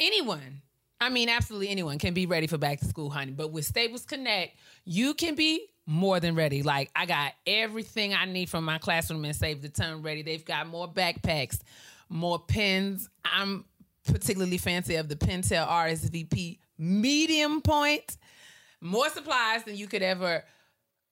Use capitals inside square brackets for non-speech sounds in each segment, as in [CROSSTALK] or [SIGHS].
anyone, I mean, absolutely anyone can be ready for back to school, honey. But with Staples Connect, you can be more than ready. Like I got everything I need from my classroom and Save the Ton ready. They've got more backpacks, more pens. I'm particularly fancy of the Pentel RSVP medium point. More supplies than you could ever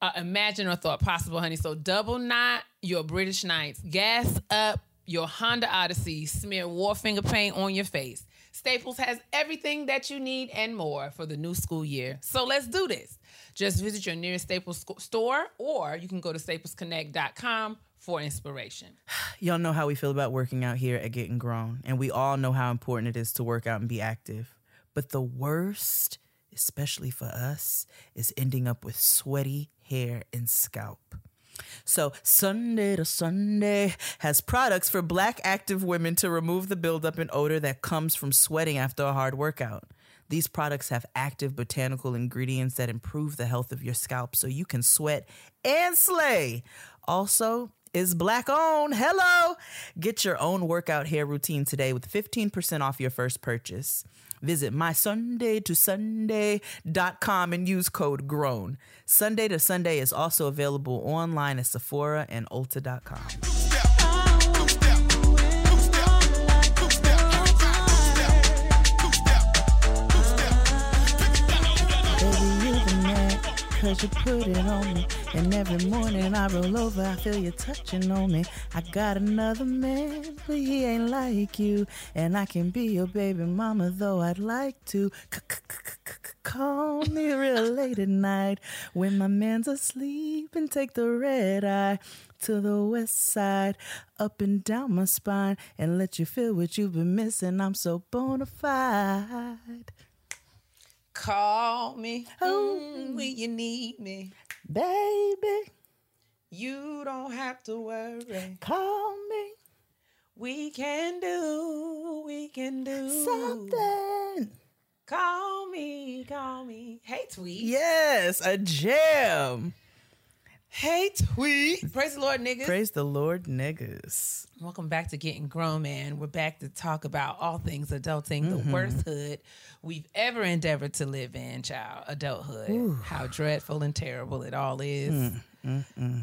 uh, imagine or thought possible, honey. So double knot your British Knights, gas up your Honda Odyssey, smear Wharfinger paint on your face. Staples has everything that you need and more for the new school year. So let's do this. Just visit your nearest Staples store or you can go to staplesconnect.com for inspiration. [SIGHS] Y'all know how we feel about working out here at Getting Grown, and we all know how important it is to work out and be active. But the worst, especially for us, is ending up with sweaty hair and scalp. So, Sunday to Sunday has products for black active women to remove the buildup and odor that comes from sweating after a hard workout. These products have active botanical ingredients that improve the health of your scalp so you can sweat and slay. Also, is black owned. Hello. Get your own workout hair routine today with 15% off your first purchase. Visit mysundaytosunday.com and use code GROWN. Sunday to Sunday is also available online at Sephora and Ulta.com. cause you put it on me. And every morning I roll over, I feel you touching on me. I got another man, but he ain't like you. And I can be your baby mama, though I'd like to. Call me real late at night when my man's asleep and take the red eye to the west side, up and down my spine, and let you feel what you've been missing. I'm so bona fide. Call me mm, when you need me. Baby, You don't have to worry. call me We can do, we can do something. Call me, call me. Hey, Tweet. Yes, a jam. Hey, Tweet. Praise the Lord, niggas. Praise the Lord, niggas. Welcome back to Getting Grown, man. We're back to talk about all things adulting, the worst hood we've ever endeavored to live in, child. Adulthood. How dreadful and terrible it all is.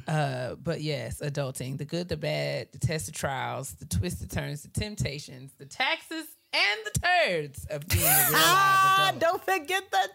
Uh, but yes, adulting. The good, the bad, the test of trials, the twisted turns, the temptations, the taxes, and the turds of being a real Ah, live adult. don't forget the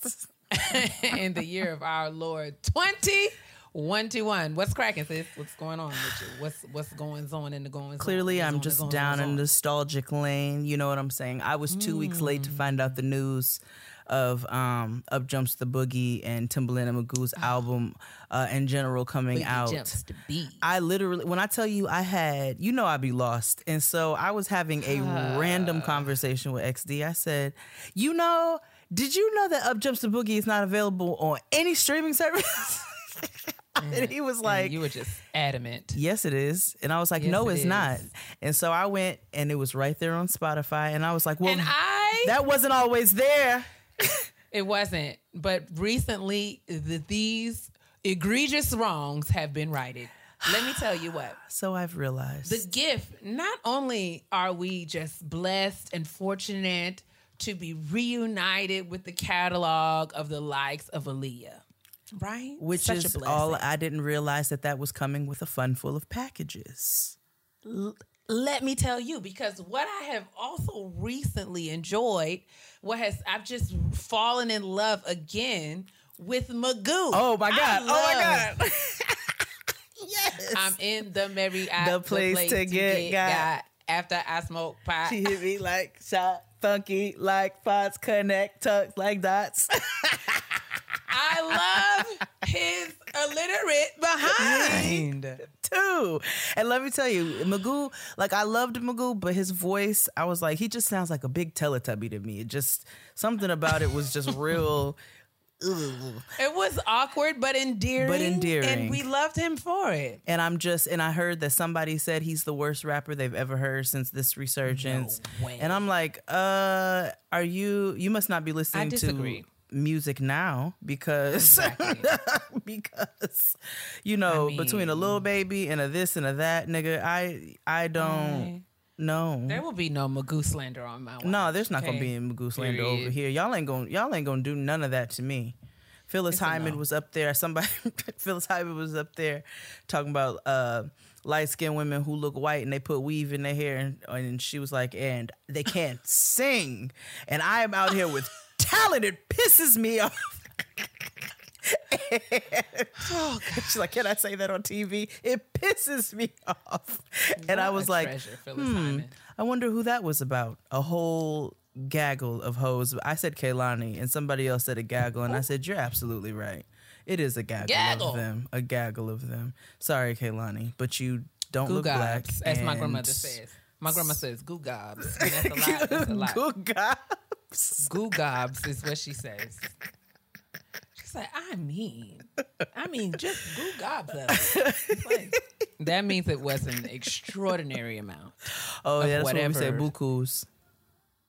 turds. [LAUGHS] in the year of our Lord 2021. What's cracking, sis? What's going on with you? What's what's going on in the going Clearly, I'm just down in nostalgic lane. You know what I'm saying? I was two weeks late Mm. to find out the news of um Up Jumps the Boogie and Timbaland and Magoo's album uh, in general coming out. jumps the beat. I literally, when I tell you, I had, you know, I'd be lost. And so I was having a random conversation with XD. I said, you know, did you know that Up Jumps the Boogie is not available on any streaming service? [LAUGHS] and he was like, you were just adamant. Yes, it is. And I was like, Yes, no, it it's not. And so I went and it was right there on Spotify. And I was like, well, And I that wasn't always there. [LAUGHS] it wasn't, but recently the, these egregious wrongs have been righted. Let me tell you what. [SIGHS] So I've realized. The gift, not only are we just blessed and fortunate to be reunited with the catalog of the likes of Aaliyah, right? which Such is all I didn't realize that that was coming with a fun full of packages. let me tell you because what I have also recently enjoyed, what has I've just fallen in love again with Magoo. Oh my God. Oh my God. [LAUGHS] yes. I'm in the merry The place to get got. after I smoke pot. she hit me like shot, funky like spots, connect, tucks like dots. [LAUGHS] I love his illiterate behind. Too. And let me tell you, Magoo, like I loved Magoo, but his voice, I was like, he just sounds like a big Teletubby to me. It just something about it was just real. Ugh. It was awkward but endearing. But endearing. And we loved him for it. And I'm just, and I heard that somebody said he's the worst rapper they've ever heard since this resurgence. No. And I'm like, uh, are you, you must not be listening to music now because, Exactly. [LAUGHS] because, you know, I between a little baby and a this and a that, nigga, I, I don't, I- No. There will be no Magoo slander on my. No, there's not gonna be any Magoo slander over here. Y'all ain't gonna y'all ain't gonna do none of that to me. Phyllis It's Hyman no. was up there. Somebody [LAUGHS] Phyllis Hyman was up there talking about uh light skinned women who look white and they put weave in their hair and, and she was like, and they can't [LAUGHS] sing. And I am out here with talent. It pisses me off. [LAUGHS] Oh, [LAUGHS] She's like, Can I say that on TV? It pisses me off. And I was like, treasure, hmm, I wonder who that was about. A whole gaggle of hoes. I said Kehlani, and somebody else said a gaggle, and I said, You're absolutely right. It is a gaggle, Gaggle. of them. A gaggle of them. Sorry, Kehlani, but you don't look black. Googobs, as my and- grandmother says. My grandma says googobs. And that's a [LAUGHS] lot. That's a lot. Good gobs. Googobs is what she says. Like, I mean, I mean, just googobs. of it." Like, that means it was an extraordinary amount. Oh, Of yeah, that's what we say, whatever. bukus.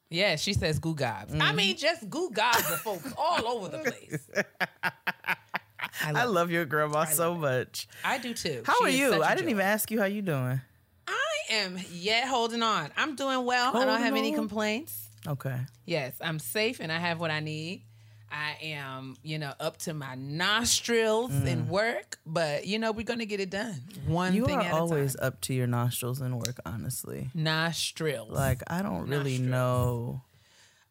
Yeah, she says googobs. I Mm-hmm. mean, just goo gobs of folks all over the place. [LAUGHS] I love, I love your grandma so much. I do too. How She are you? I didn't joy. even ask you how you doing. I am yet holding on. I'm doing well. I don't Holding have any complaints. Okay. Yes, I'm safe and I have what I need. I am, you know, up to my nostrils in work, but you know, we're gonna get it done. One Mm. You thing are at always a time. up to your nostrils in work, honestly. Nostrils. Like I don't really know.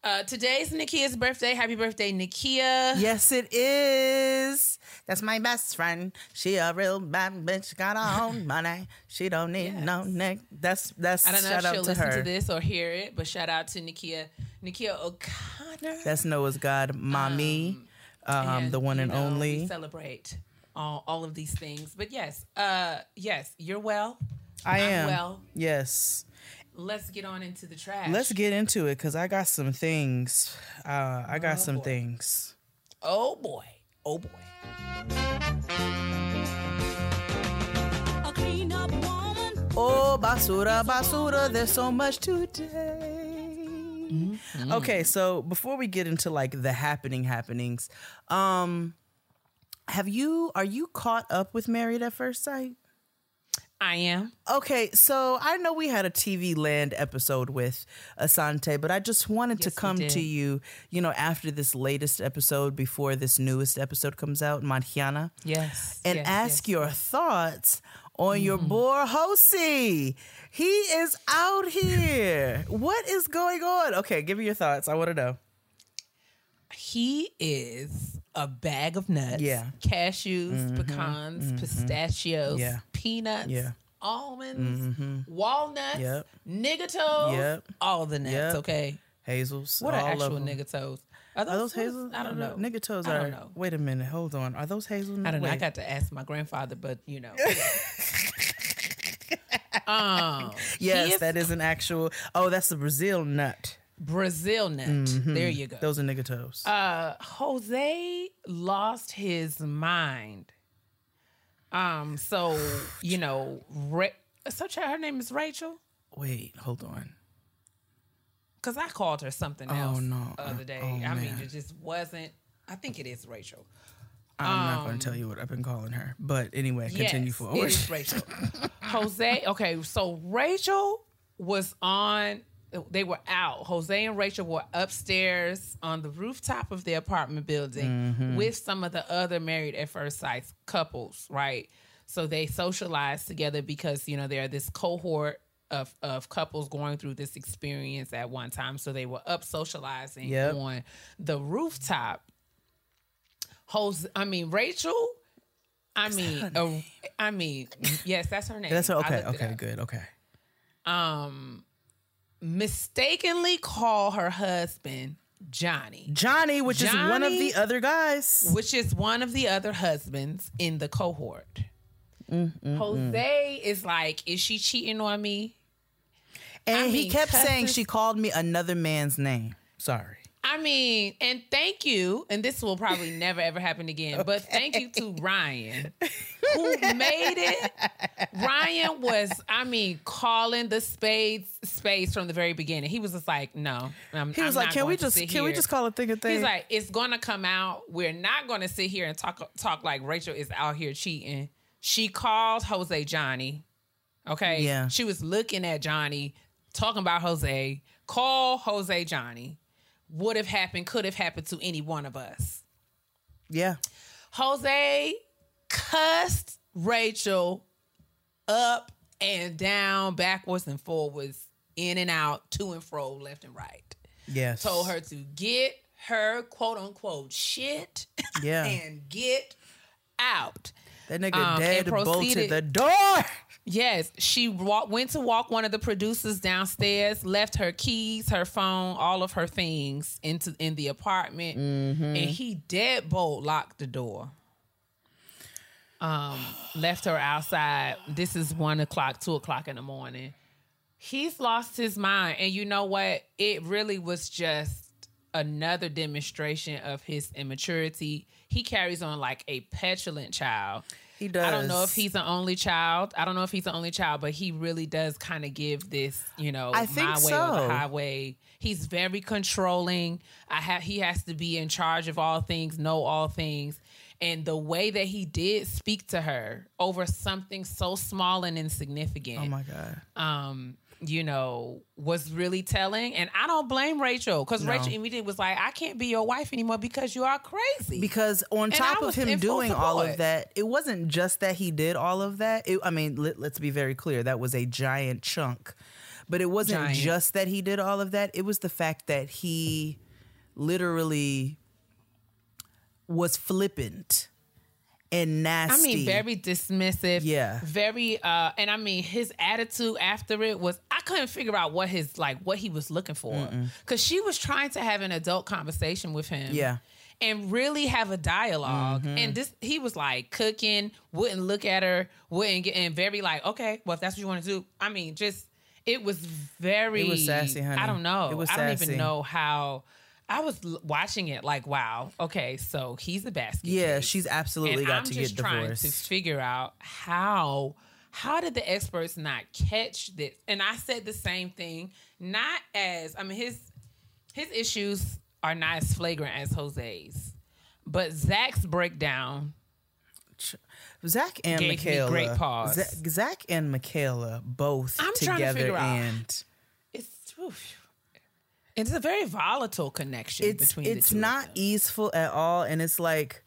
Uh, today's Nikia's birthday. Happy birthday, Nikia. Yes, it is. That's my best friend. She a real bad bitch. Got her own [LAUGHS] money. She don't need Yes. no neck. That's that's I don't know shout if she'll to listen her. to this or hear it, but shout out to Nikia, Nikia O'Connor. That's Noah's God, mommy, um, the one and know, only. celebrate all, all of these things, but yes, uh, yes, you're well. I I'm am. well. Yes. Let's get on into the trash. Let's get into it because I got some things. Uh, I got Oh, some boy. things. Oh boy. Oh boy. A clean up woman. Oh, basura, basura, there's so much today. Okay, so before we get into like the happening happenings, um have you are you caught up with Married at First Sight? I am. Okay, so I know we had a TV Land episode with Asante, but I just wanted to Yes, we come to you, you know, after this latest episode, before this newest episode comes out, Manhiana, Yes. and yes, ask yes. Mm-hmm. your thoughts on your boy Jose. He is out here. what is going on? Okay, give me your thoughts. I want to know. He is a bag of nuts. Yeah. Cashews, pecans, pistachios, Yeah. Peanuts, Yeah. almonds, walnuts, Yep. nigga toes, Yep. all the nuts, Yep. okay? Hazels. What are actual nigga toes? Are Are those hazels? I don't know. Nigga toes I are. don't know. Wait a minute. Hold on. Are those hazels? I don't know. I got to ask my grandfather, but you know. [LAUGHS] um, Yes, is that is an actual. Oh, that's the Brazil nut. Brazil nut. There you go. Those are nigga toes. uh Jose lost his mind. Um, so you know, Ra- so her name is Rachel. Wait, hold on. Cause I called her something Oh, else no. the other day. Oh, I mean, it just wasn't. I think it is Rachel. I'm not going to tell you what I've been calling her. But anyway, continue yes, forward. It is Rachel. [LAUGHS] Jose. Okay, so Rachel was on. They were out. Jose and Rachel were upstairs on the rooftop of the apartment building Mm-hmm. with some of the other married at first sight couples, right? So they socialized together because you know they're this cohort of of couples going through this experience at one time. So they were up socializing Yep. on the rooftop. Jose, I mean Rachel. I mean, uh, I mean, yes, that's her [LAUGHS] name. That's her, okay. Okay, good. Okay. Um, mistakenly call her husband Johnny, Johnny, which is one of the other guys. which is one of the other husbands in the cohort. Mm, Jose is like, is she cheating on me? And I he mean, kept saying she called me another man's name. Sorry. I mean, and thank you, and this will probably never ever happen again, but thank you to Ryan who made it. Ryan was, I mean, calling the spades spades from the very beginning. He was just like, no. I'm, He was I'm like, "Can we just can we just call a thing a thing?" He's like, it's gonna come out. We're not gonna sit here and talk talk like Rachel is out here cheating. She called Jose Johnny. Okay. Yeah. She was looking at Johnny talking about Jose, call Jose Johnny. Would have happened, could have happened to any one of us. Yeah. Jose cussed Rachel up and down, backwards and forwards, in and out, to and fro, left and right. Yes. Told her to get her quote unquote shit Yeah. [LAUGHS] and get out. That nigga Um, dead and bolted proceeded- the door. Yes, she walk, went to walk one of the producers downstairs, left her keys, her phone, all of her things into in the apartment, Mm-hmm. and he deadbolt locked the door. Um, left her outside. This is one o'clock, two o'clock in the morning. He's lost his mind, and you know what? It really was just another demonstration of his immaturity. He carries on like a petulant child. He does. I don't know if he's the only child. I don't know if he's the only child, but he really does kind of give this, you know, I think my way or so. the highway. He's very controlling. I have he has to be in charge of all things, know all things. And the way that he did speak to her over something so small and insignificant, Oh my god. um, you know, was really telling. And I don't blame Rachel because No. Rachel immediately was like, I can't be your wife anymore because you are crazy. Because on top of him doing all of that, it wasn't just that he did all of that. It, I mean, let, let's be very clear. That was a giant chunk. But it wasn't Giant. just that he did all of that. It was the fact that he literally was flippant and nasty. I mean, very dismissive. Yeah. Very uh and I mean his attitude after it was I couldn't figure out what his like what he was looking for. Cause she was trying to have an adult conversation with him. Yeah. And really have a dialog Mm-hmm. And this he was like cooking, wouldn't look at her, wouldn't get and very like, okay, well if that's what you want to do. I mean, just it was very It was sassy, honey. I don't know. It was I don't even know how I was watching it like, wow, okay, so he's a basket. Yeah, case. she's absolutely And got I'm to just get trying divorced. to figure out how how did the experts not catch this? And I said the same thing, not as I mean his his issues are not as flagrant as Jose's, but Zach's breakdown. Zach and Gave me Michaela. great pause. Zach, Zach and Michaela both I'm trying to together figure out. and It's oof. It's a very volatile connection it's between it's the two of not easeful at all and it's like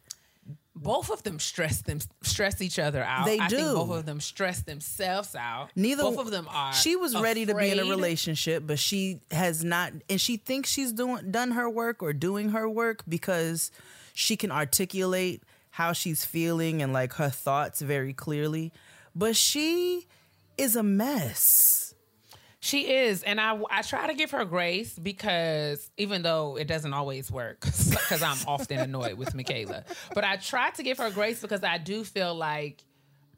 both of them stress them stress each other out. They I think do. both of them stress themselves out. Neither both of them are. She was ready to be in a relationship, but she has not, and she thinks she's doing done her work or doing her work because she can articulate how she's feeling and like her thoughts very clearly. But she is a mess. She is, and I I try to give her grace because even though it doesn't always work, [LAUGHS] because I'm often annoyed with Michaela, but I try to give her grace because I do feel like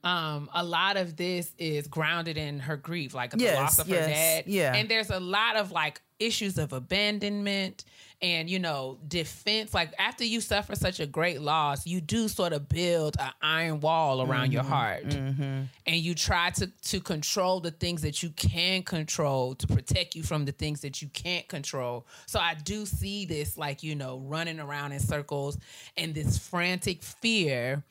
um a lot of this is grounded in her grief, like the loss of yes, her dad. yeah. and there's a lot of like issues of abandonment and you know defense like after you suffer such a great loss you do sort of build an iron wall around your Mm-hmm, heart. And you try to to control the things that you can control to protect you from the things that you can't control. So i do see this like you know running around in circles and this frantic fear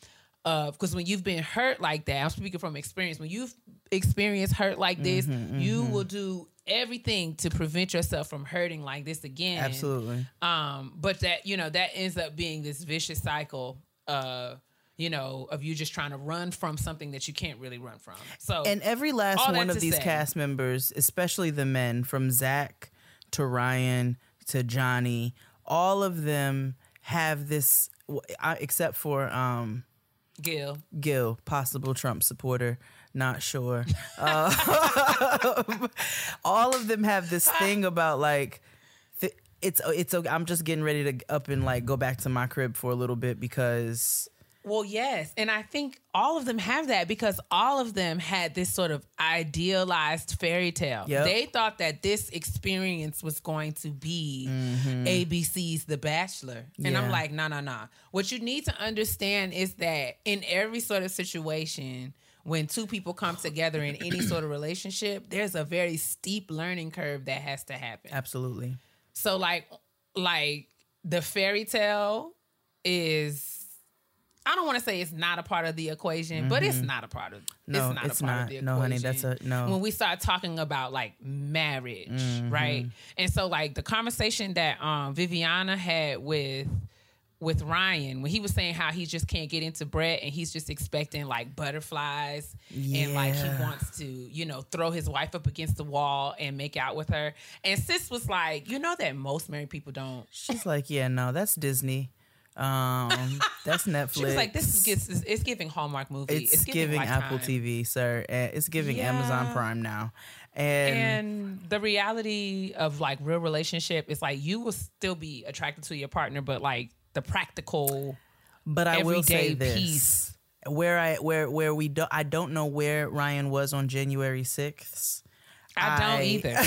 of because when you've been hurt like that i'm speaking from experience when you've experienced hurt like this Mm-hmm, you will do everything to prevent yourself from hurting like this again. Absolutely. um but that you know that ends up being this vicious cycle uh you know of you just trying to run from something that you can't really run from. So And every last one of these say- cast members, especially the men, from Zach to Ryan to Johnny, all of them have this, except for um, gil. Gil, possible Trump supporter, not sure. Uh, [LAUGHS] all of them have this thing about like th- it's it's okay. I'm just getting ready to up and like go back to my crib for a little bit because Well, yes. And I think all of them have that because all of them had this sort of idealized fairy tale. Yep. They thought that this experience was going to be ABC's The Bachelor. And I'm Yeah. like, no, no, no. What you need to understand is that in every sort of situation, when two people come together in any sort of relationship, there's a very steep learning curve that has to happen. absolutely. So like like the fairy tale is I don't want to say it's not a part of the equation, but it's not a part of. Mm-hmm. No, it's not it's a part not. of the No, equation. honey, that's a- no. When we start talking about like marriage, Mm-hmm. right? And so like the conversation that um Viviana had with with Ryan when he was saying how he just can't get into Brett and he's just expecting like butterflies and like he wants to, you know, throw his wife up against the wall and make out with her. And sis was like, you know that most married people don't. She's like, yeah, no, that's Disney. Um, [LAUGHS] that's Netflix. She was like, this is it's giving Hallmark movie. It's, giving, giving Apple TV, sir. It's giving Amazon Prime now. And, And the reality of like real relationship is like you will still be attracted to your partner, but like the practical but I will say this. piece. Where I where where we don't I don't know where Ryan was on January 6th. I don't I- either. [LAUGHS]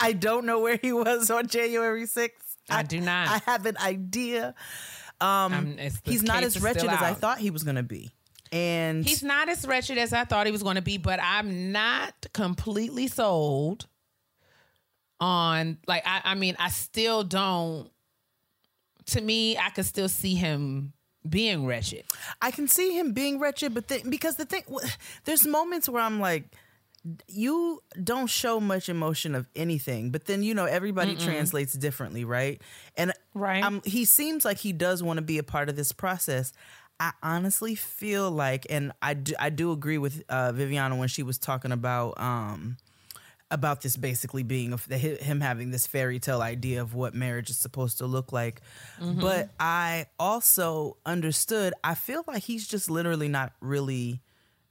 I don't know where he was on January 6th. I do not. I have an idea. Um, He's not as wretched as I thought he was going to be. And He's not as wretched as I thought he was going to be, but I'm not completely sold on like I, I mean I still don't. To me, I could still see him being wretched. I can see him being wretched, but the, because the thing, there's moments where I'm like, you don't show much emotion of anything, but then you know everybody translates differently, right? And Right. um, he seems like he does want to be a part of this process. I honestly feel like, and I do, I do agree with uh, Viviana when she was talking about um, about this basically being a, him having this fairy tale idea of what marriage is supposed to look like. But I also understood. I feel like he's just literally not really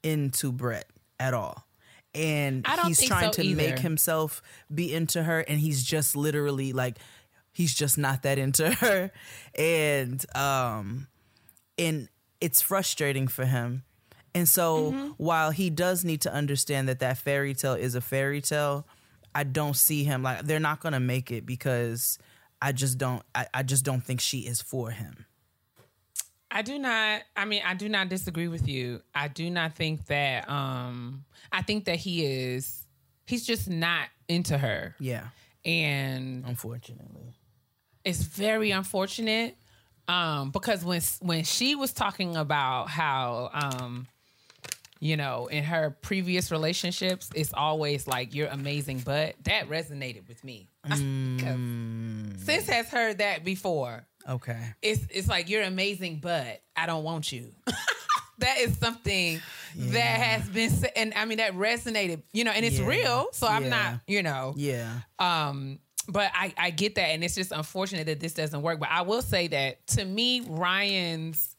into Brett at all. And he's trying so to make himself be into her, and he's just literally like, he's just not that into her. [LAUGHS] And um, and it's frustrating for him. And so Mm-hmm. while he does need to understand that that fairy tale is a fairy tale, I don't see him like they're not going to make it because I just don't I, I just don't think she is for him. I do not I mean I do not disagree with you. I do not think that um I think that he is he's just not into her. Yeah, And unfortunately. it's very unfortunate um because when when she was talking about how um you know in her previous relationships it's always like you're amazing but that resonated with me [LAUGHS] 'Cause sis has heard that before Okay. it's it's like you're amazing, but I don't want you. [LAUGHS] that is something that has been and I mean that resonated, you know, and it's Yeah. real. So I'm Yeah. not, you know, Yeah. um, but I I get that, and it's just unfortunate that this doesn't work. But I will say that to me, Ryan's.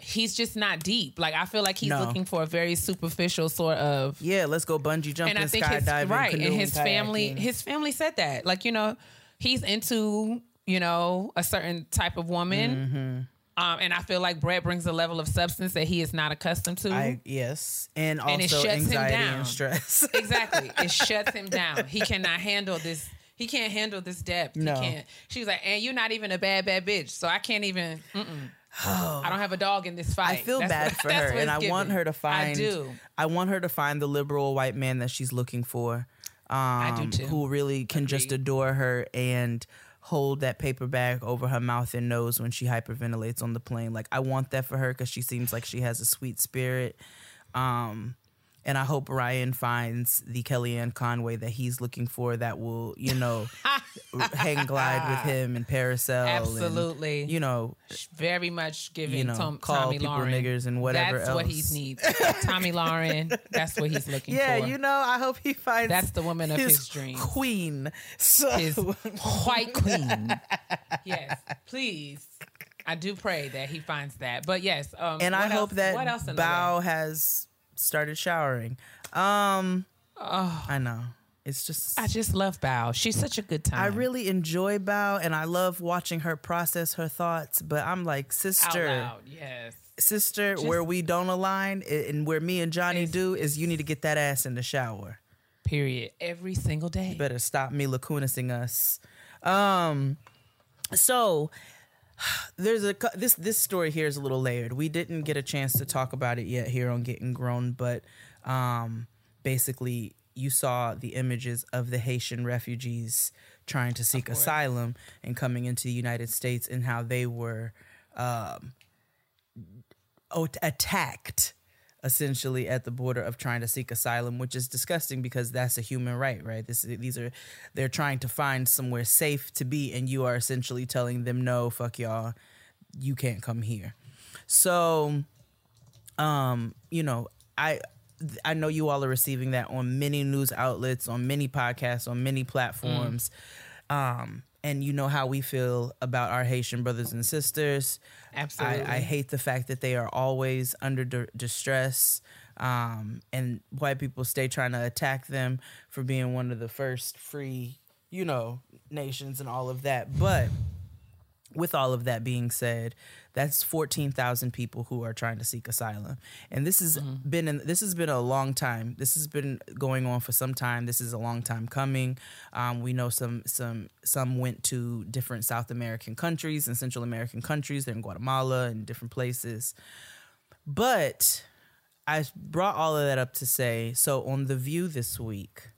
He's just not deep. Like I feel like he's No. looking for a very superficial sort of Yeah, let's go bungee jumping, and I think his skydiving, right and canoeing, his family his family said that like you know he's into you know a certain type of woman Mm-hmm. um, and I feel like Brett brings a level of substance that he is not accustomed to I yes, and also And it shuts him anxiety down. and stress. [LAUGHS] exactly it shuts him down he cannot handle this he can't handle this depth No. he can't she was like and you're not even a bad bad bitch so I can't even mm-mm. I don't have a dog in this fight I feel That's bad what- for her, and I want her to find. I do I want her to find the liberal white man that she's looking for. Um, do too. Who really can just adore her and hold that paper bag over her mouth and nose when she hyperventilates on the plane. Like I want that for her because she seems like she has a sweet spirit. Um, and I hope Ryan finds the Kellyanne Conway that he's looking for that will, you know, [LAUGHS] hang glide with him and Paracel. and, Absolutely. you know, very much giving You know, Tom, call Tommy people Lauren niggers and whatever That's what he needs. Tomi Lahren. That's what he's looking [LAUGHS] Yeah, for. Yeah, you know, I hope he finds That's the woman of his dreams. Queen. So his white queen. [LAUGHS] Yes, please. I do pray that he finds that. But yes, um, and I hope else- what else that Bao has started showering. Um Oh, I know. It's just I just love Bao. She's such a good time. I really enjoy Bao and I love watching her process her thoughts, but I'm like, out sister, loud. Yes. sister, where we don't align and where me and Johnny do is you need to get that ass in the shower. Period. Every single day. better stop me lacunasing us. Um, so [SIGHS] there's a this this story here is a little layered. We didn't get a chance to talk about it yet here on Getting Grown, but um, basically you saw the images of the Haitian refugees trying to seek asylum and coming into the United States and how they were um, attacked essentially at the border of trying to seek asylum, which is disgusting because that's a human right, right? This these are they're trying to find somewhere safe to be, and you are essentially telling them, no, fuck y'all, you can't come here. So, um, you know, I I know you all are receiving that on many news outlets, on many podcasts, on many platforms. Um, and you know how we feel about our Haitian brothers and sisters. Absolutely. I, I hate the fact that they are always under di- distress. Um, and white people stay trying to attack them for being one of the first free, you know, nations and all of that. But with all of that being said, that's 14,000 people who are trying to seek asylum. And this has mm-hmm. been in, this has been a long time. This has been going on for some time. This is a long time coming. Um, we know some some some went to different South American countries and Central American countries. They're in Guatemala and different places. But I brought all of that up to say, so on The View this week,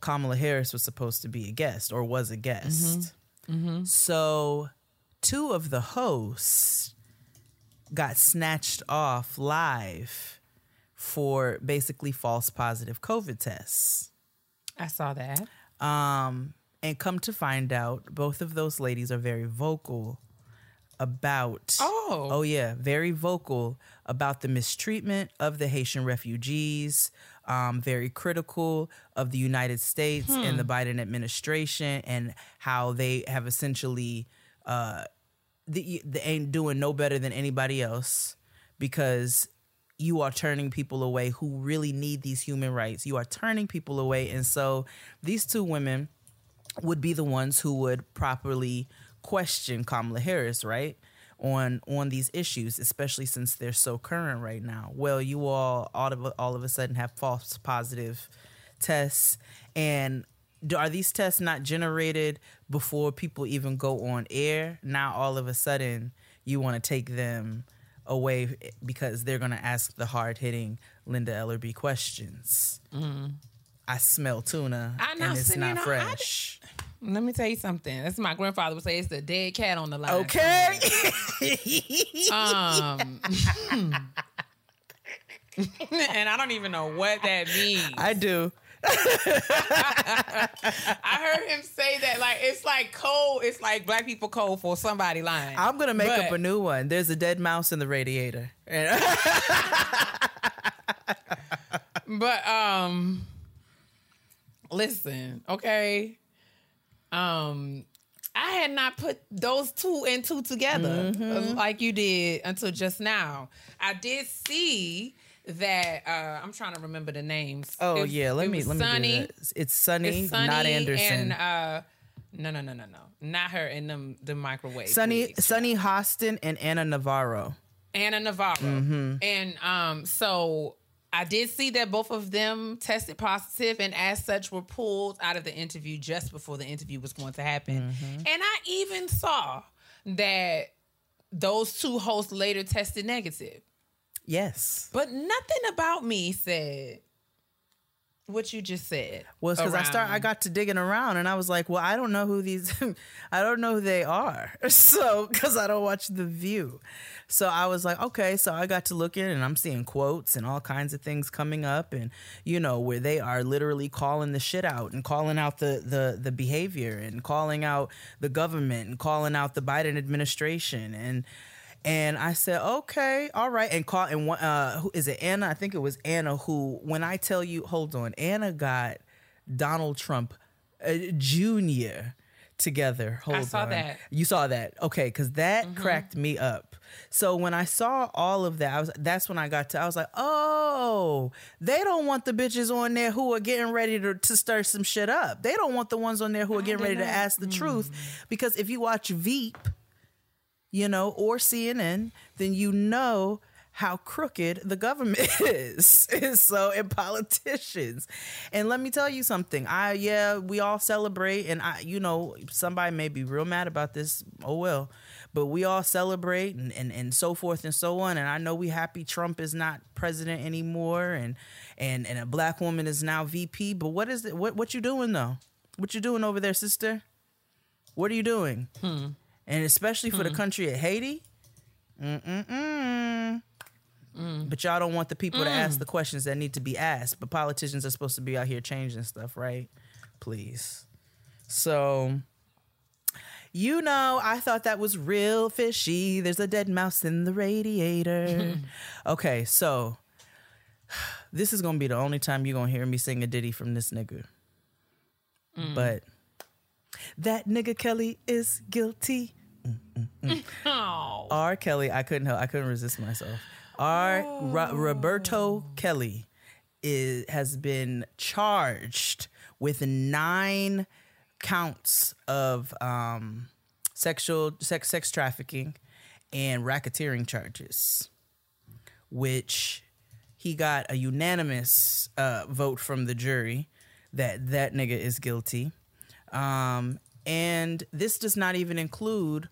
Kamala Harris was supposed to be a guest or was a guest. Mm-hmm. Mm-hmm. So two of the hosts got snatched off live for basically false positive COVID tests. I saw that. Um, and come to find out, both of those ladies are very vocal about. Oh. oh yeah, very vocal about the mistreatment of the Haitian refugees. Um, very critical of the United States and the Biden administration and how they have essentially uh, the, they ain't doing no better than anybody else because you are turning people away who really need these human rights. You are turning people away. And so these two women would be the ones who would properly question Kamala Harris, right? On on these issues, especially since they're so current right now. Well, you all all of all of a sudden have false positive tests, and are these tests not generated before people even go on air? Now all of a sudden you want to take them away because they're going to ask the hard hitting Linda Ellerbee questions. I smell tuna I know, and it's not know, fresh. Let me tell you something. That's my grandfather would say. It's the dead cat on the line. Okay. [LAUGHS] Um, [LAUGHS] and I don't even know what that means. I do. [LAUGHS] I heard him say that like it's like code. It's like black people code for somebody lying. I'm gonna make up a new one. There's a dead mouse in the radiator. [LAUGHS] But um listen, okay. Um I had not put those two and two together Mm-hmm. like you did until just now. I did see that uh I'm trying to remember the names. oh It- yeah, let me let me Sunny. do that. It's Sunny, It's Sunny not Anderson. And uh no no no no no. Not her in them the microwave. Sunny please. Sunny Hostin and Ana Navarro. Ana Navarro. Mm-hmm. And um, so I did see that both of them tested positive and as such were pulled out of the interview just before the interview was going to happen. Mm-hmm. And I even saw that those two hosts later tested negative. Yes. But nothing about me said what you just said. Well, it's because I start. I got to digging around, and I was like, "Well, I don't know who these. [LAUGHS] I don't know who they are." [LAUGHS] So, because I don't watch The View, so I was like, "Okay." So I got to look in, and I'm seeing quotes and all kinds of things coming up, and you know where they are literally calling the shit out and calling out the the the behavior and calling out the government and calling out the Biden administration and. And I said, okay, all right. And call and one- uh, who is it? Ana. I think it was Ana who. When I tell you, hold on, Ana got Donald Trump uh, Jr. together. Hold saw on. that. You saw that, okay? Because that cracked me up. So when I saw all of that, I was that's when I got to. I was like, oh, they don't want the bitches on there who are getting ready to, to stir some shit up. They don't want the ones on there who are getting ready to ask the truth. Because if you watch Veep, you know, or CNN, then you know how crooked the government [LAUGHS] is. So, and politicians. And let me tell you something. I, yeah, we all celebrate, and I, you know, somebody may be real mad about this. Oh, well. But we all celebrate and, and, and so forth and so on. And I know we happy Trump is not president anymore and, and, and a black woman is now VP. But what is it? What, what you doing though? What you doing over there, sister? What are you doing? Hmm. And especially for the hmm. country of Haiti, Mm-mm-mm. But y'all don't want the people to ask mm. the questions that need to be asked. But politicians are supposed to be out here changing stuff, right? Please. So, you know, I thought that was real fishy. There's a dead mouse in the radiator. [LAUGHS] okay, so [SIGHS] this is gonna be the only time you're gonna hear me sing a ditty from this nigga. Mm. But that nigga Kelly is guilty. Oh. R. Kelly, I couldn't help, I couldn't resist myself. R. Ro- Roberto Kelly is has been charged with nine counts of um, sexual sex sex trafficking and racketeering charges, which he got a unanimous uh, vote from the jury that that nigga is guilty. Um, and this does not even include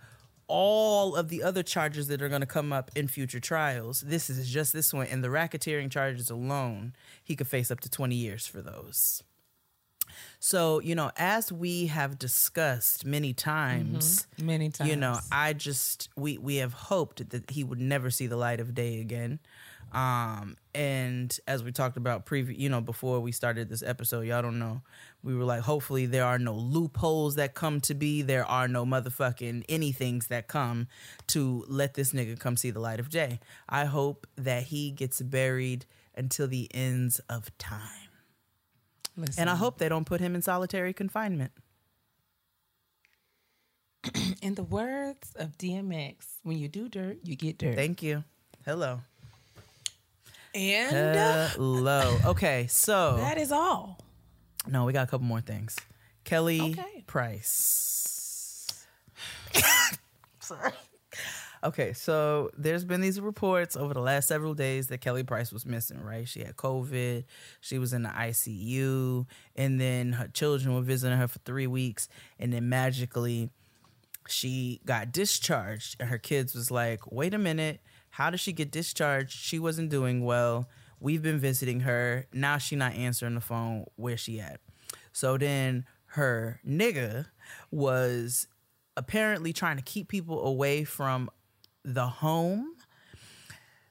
all of the other charges that are going to come up in future trials. This is just this one. And the racketeering charges alone, he could face up to 20 years for those. So, you know, as we have discussed many times, Many times. you know, I just we we have hoped that he would never see the light of day again. Um, and as we talked about previous, you know, before we started this episode, y'all don't know, we were like, hopefully there are no loopholes that come to be. There are no motherfucking anythings that come to let this nigga come see the light of day. I hope that he gets buried until the ends of time. Listen, And I hope they don't put him in solitary confinement. [CLEARS THROAT] in the words of DMX, when you do dirt, you get dirt. Thank you. Hello. And uh, Hello. Okay, so that is all. no, we got a couple more things. Kelly Okay. Price. [LAUGHS] Sorry. Okay, so there's been these reports over the last several days that Kelly Price was missing, right? She had COVID, she was in the ICU, and then her children were visiting her for three weeks, and then magically she got discharged and her kids was like wait a minute how did she get discharged she wasn't doing well we've been visiting her now she not answering the phone where she at so then her nigga was apparently trying to keep people away from the home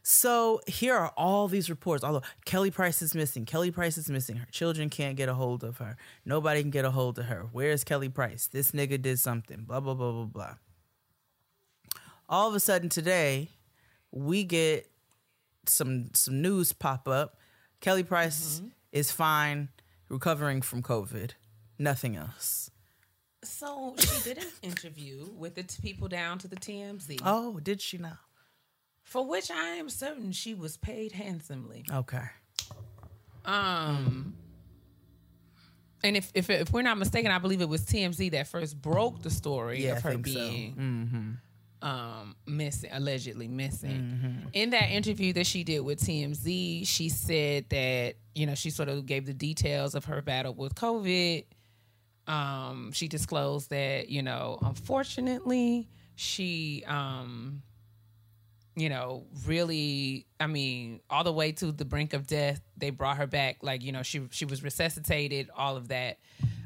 so here are all these reports. Although Kelly Price is missing, Kelly Price is missing. Her children can't get a hold of her. Nobody can get a hold of her. Where's Kelly Price? This nigga did something. Blah blah blah blah blah. All of a sudden today, we get some some news pop up. Kelly Price is fine, recovering from COVID. Nothing else. So she did an interview with the t- people down to the TMZ, Oh, did she now? for which I am certain she was paid handsomely. Okay. Um, and if, if if we're not mistaken, I believe it was TMZ that first broke the story Yeah, of her think so. being um missing, allegedly missing. Mm-hmm. In that interview that she did with TMZ, she said that you know she sort of gave the details of her battle with COVID. Um, she disclosed that you know, unfortunately, she um you know, really, I mean, all the way to the brink of death. They brought her back, like you know, she she was resuscitated, all of that,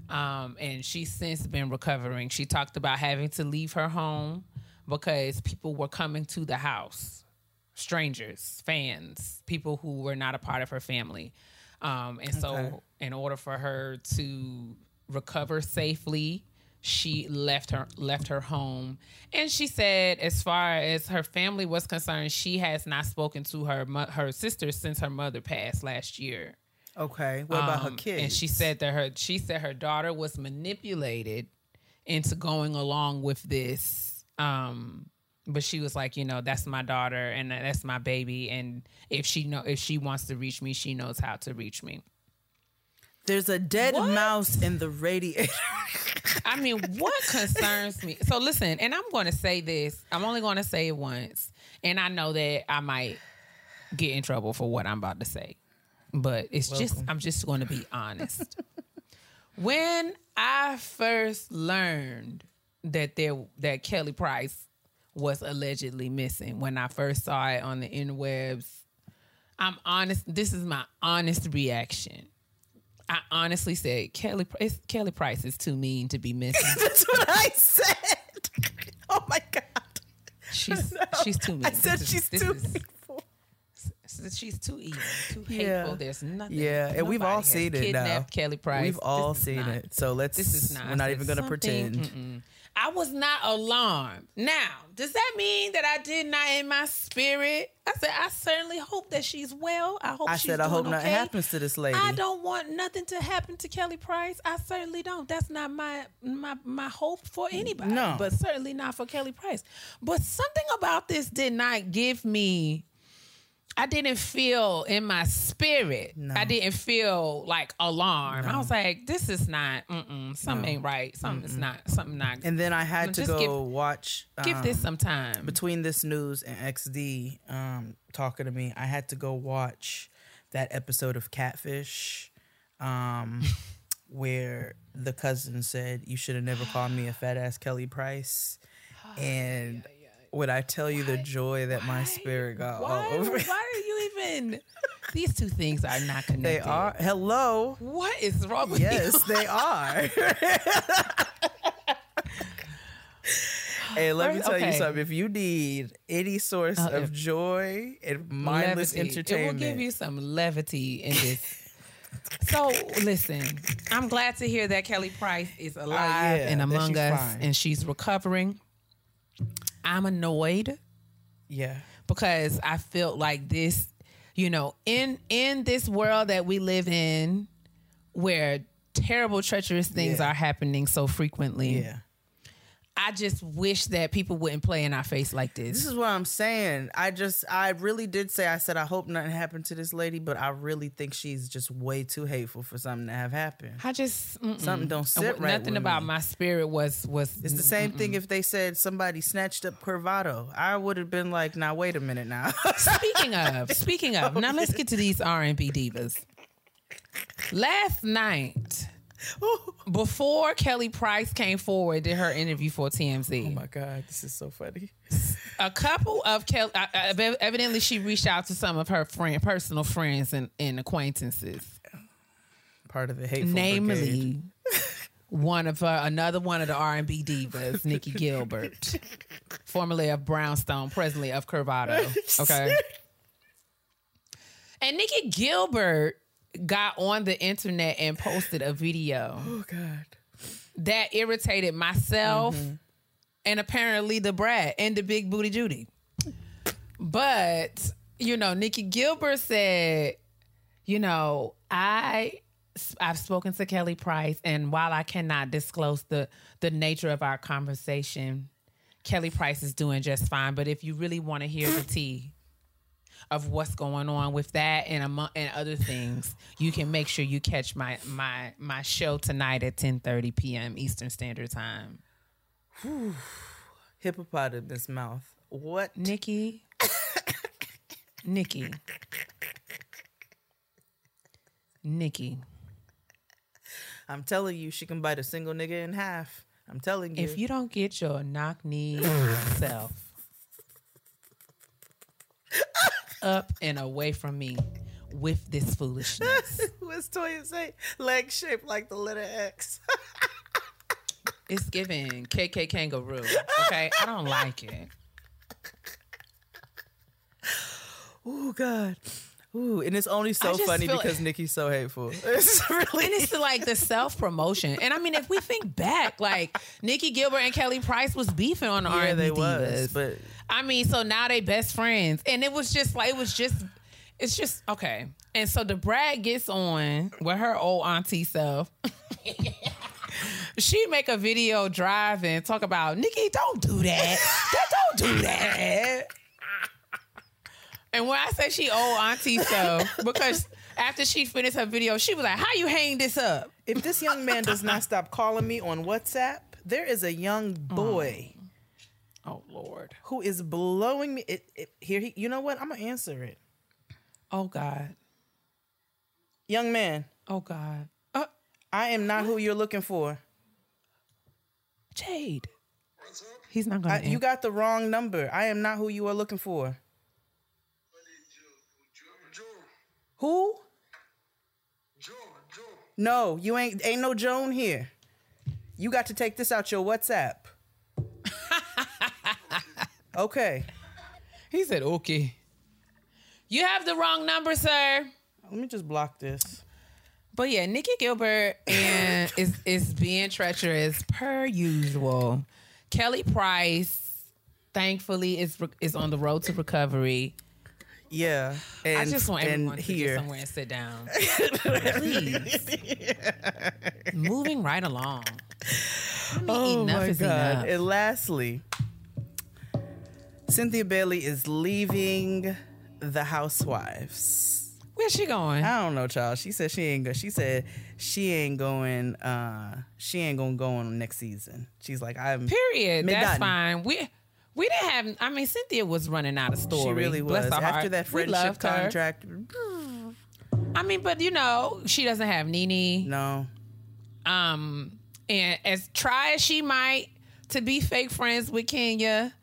um, and she's since been recovering. She talked about having to leave her home because people were coming to the house, strangers, fans, people who were not a part of her family, um, and so Okay. in order for her to recover safely she left her left her home and she said as far as her family was concerned she has not spoken to her her sister since her mother passed last year Okay. What about her Um, kids? and she said that her she said her daughter was manipulated into going along with this um but she was like you know that's my daughter and that's my baby and if she know if she wants to reach me she knows how to reach me There's a dead What? mouse in the radiator. [LAUGHS] I mean, what concerns me? So listen, and I'm going to say this. I'm only going to say it once, and I know that I might get in trouble for what I'm about to say, but it's just I'm just going to be honest. [LAUGHS] when I first learned that there that Kelly Price was allegedly missing, when I first saw it on the interwebs, I'm honest. This is my honest reaction. I honestly said Kelly Price, Kelly Price is too mean to be missing. [LAUGHS] That's what I said. [LAUGHS] Oh my god. she's [LAUGHS] she's too mean. I said is- she's too is- hateful. She's too evil, too Yeah. hateful. There's nothing. Yeah, and we've all seen it now. Kelly Price. We've all seen not- it. So let's. This is not. We're not even gonna pretend. mm-mm. I was not alarmed. Now, does that mean that I did not in my spirit? I said I certainly hope that she's well. I hope I she's said I hope nothing happens to this lady. I don't want nothing to happen to Kelly Price. I certainly don't. That's not my my my hope for anybody. No. but certainly not for Kelly Price. But something about this did not give me. I didn't feel in my spirit. I didn't feel like alarm. I was like, "This is not. Mm-mm, something ain't right. Something's not. Something not." And then I had to go give- watch. give this um, some time. between this news and XD um, talking to me, I had to go watch that episode of Catfish um, [LAUGHS] where the cousin said, You should have never called me a fat ass Kelly Price. [SIGHS] And would I tell you the joy that my spirit got all why? over? Why are you even? These two things are not [LAUGHS] connected. They are. Hello. What is wrong with you? Yes, they are. [LAUGHS] [LAUGHS] Hey, let me tell you something. If you need any source Uh, of joy and mindless Levity. entertainment, It will give you some levity in this. so listen, I'm glad to hear that Kelly Price is alive Uh, yeah, and among us, fine. and she's recovering. I'm annoyed yeah, because I felt like this, you know, in in this world that we live in, where terrible, treacherous things Yeah. are happening so frequently. yeah. I just wish that people wouldn't play in our face like this. This is what I'm saying. I just, I really did say, I said, I hope nothing happened to this lady, but I really think she's just way too hateful for something to have happened. I just mm-mm. Something don't sit what- right Nothing about me. my spirit was was. It's the same thing if they said somebody snatched up Corvado. I would have been like, now wait a minute now. [LAUGHS] Speaking of, [LAUGHS] speaking of, now let's get to these R and B divas. Last night, [LAUGHS] before Kelly Price came forward, did her interview for TMZ. oh my God, this is so funny. a couple of Kelly, uh, uh, evidently, she reached out to some of her friend, personal friends and, and acquaintances. Part of the hateful namely [LAUGHS] one of her, another one of the R and B divas, Nicci [LAUGHS] Gilbert, formerly of Brownstone, presently of Curvado. Okay, and Nicci Gilbert got on the internet and posted a video Oh God. that irritated myself mm-hmm. and apparently the brat and the big booty Judy. But, you know, Nicci Gilbert said, you know, I I've spoken to Kelly Price and while I cannot disclose the the nature of our conversation, Kelly Price is doing just fine, but if you really want to hear the tea of what's going on with that and among and other things, you can make sure you catch my my my show tonight at 10:30 p.m. Eastern Standard Time. Hippopotamus mouth. What? Nicci, Nicci, Nicci. I'm telling you, she can bite a single nigga in half. I'm telling you. If you don't get your knock knee [LAUGHS] self [LAUGHS] up and away from me with this foolishness, [LAUGHS] What's Toya say? Leg shaped like the letter X. [LAUGHS] it's giving KK kangaroo. Okay, I don't like it. oh God. Ooh, and it's only so funny because Nicci's so hateful. [LAUGHS] It's really And it's like the self promotion. And I mean, if we think back, like Nicci Gilbert and Kelly Price was beefing on R yeah, and B they divas. was, but I mean, so now they best friends, and it was just like it was just, it's just okay. And so the brag gets on with her old auntie self. [LAUGHS] she make a video driving, talk about Nicci, don't do that, that don't do that. And when I say she old auntie self, [LAUGHS] because after she finished her video, she was like, "How you hang this up?" if this young man does not stop calling me on WhatsApp, there is a young boy Oh Lord. who is blowing me. It, it, here, he, you know what? I'm gonna answer it. Oh God. Young man, Oh God. Uh, I am not who you're looking for. Jade. He's not gonna. I, you got the wrong number. I am not who you are looking for. Who? No, you ain't ain't no Joan here. You got to take this out your WhatsApp. Okay. He said, okay. You have the wrong number, sir. Let me just block this. But yeah, Nicci Gilbert and [LAUGHS] is is being treacherous per usual. Kelly Price, thankfully, is is on the road to recovery. Yeah. And, I just want everyone to here. get somewhere and sit down. [LAUGHS] Please. Moving right along. I mean, Oh enough my is god. enough. And lastly, Cynthia Bailey is leaving the housewives. Where's she going? I don't know, child. She said she ain't go. She said she ain't going. Uh, she ain't gonna go on next season. She's like, I'm. Period. That's fine. We we didn't have. I mean, Cynthia was running out of story. She really was. After heart. that friendship contract, I mean, but you know, she doesn't have Nene. no. Um, and as try as she might to be fake friends with Kenya,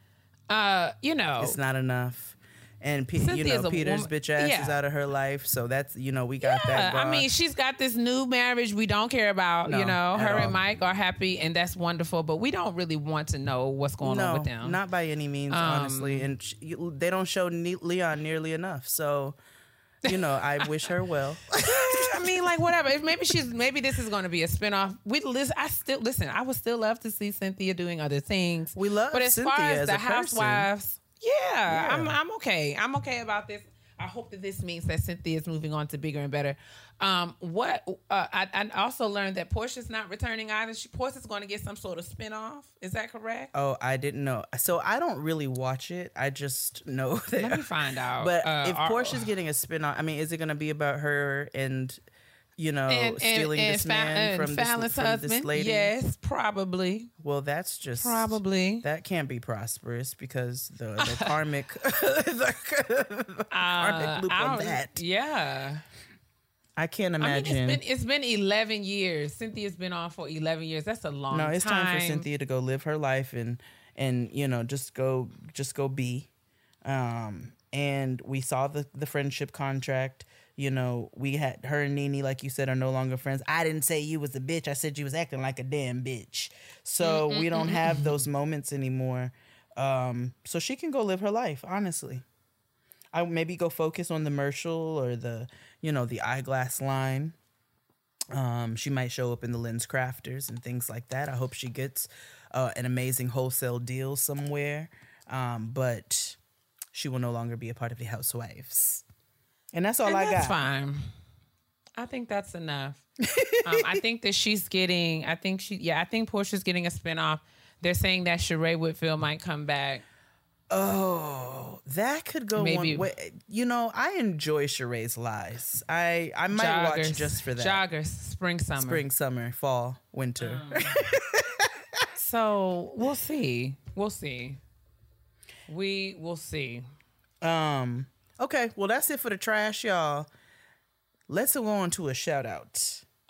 uh, you know, It's not enough. And Pe- you know Peter's woman- bitch ass yeah. is out of her life, so that's you know we got that. Yeah, I mean, she's got this new marriage we don't care about. No, you know, her all. and Mike are happy, and that's wonderful. But we don't really want to know what's going no, on with them. Um, not by any means, honestly. And sh- you- they don't show ne- Leon nearly enough, so you know I wish her well. [LAUGHS] I mean, like whatever. If maybe she's maybe this is going to be a spinoff. We listen. I still listen. I would still love to see Cynthia doing other things. We love but as Cynthia far as, as the housewives, yeah, Yeah. I'm I'm okay. I'm okay about this. I hope that this means that Cynthia is moving on to bigger and better. Um, what uh, I, I also learned that Porsha's not returning either. She Porsha's going to get some sort of spinoff. Is that correct? Oh, I didn't know. So I don't really watch it. I just know that. [LAUGHS] Let me find out. But Uh, if Porsha's getting a spin off, I mean, is it going to be about her and you know and, and, stealing and, this Fa- man and from, this, from husband, this lady? yes, probably, Well, that's just probably. That can't be prosperous because the, the [LAUGHS] karmic, the, [LAUGHS] the karmic loop Uh, on that. Yeah. I can't I mean, imagine. it's been it's been eleven years. Cynthia's been on for eleven years. That's a long time. no, it's time. time for Cynthia to go live her life and and you know just go just go be. Um, and we saw the the friendship contract. You know, we had her and Nene, like you said, are no longer friends. I didn't say you was a bitch. I said you was acting like a damn bitch. So we don't have those moments anymore. Um, so she can go live her life, honestly. I maybe go focus on the Mercial or the, you know, the eyeglass line. Um, she might show up in the lens crafters and things like that. I hope she gets uh, an amazing wholesale deal somewhere. Um, but she will no longer be a part of the Housewives. And that's all And I that's got. fine. I think that's enough. um, I think that she's getting. I think she. Yeah, I think Porsha's getting a spinoff. They're saying that Sheree Whitfield might come back. Oh, that could go Maybe. one way. You know, I enjoy Sheree's lies. I I might watch Joggers. just for that. Joggers, spring, summer. Spring, summer, fall, winter. [LAUGHS] So we'll see. We'll see. We will see. Um. Okay. Well, that's it for the trash, y'all. Let's go on to a shout out.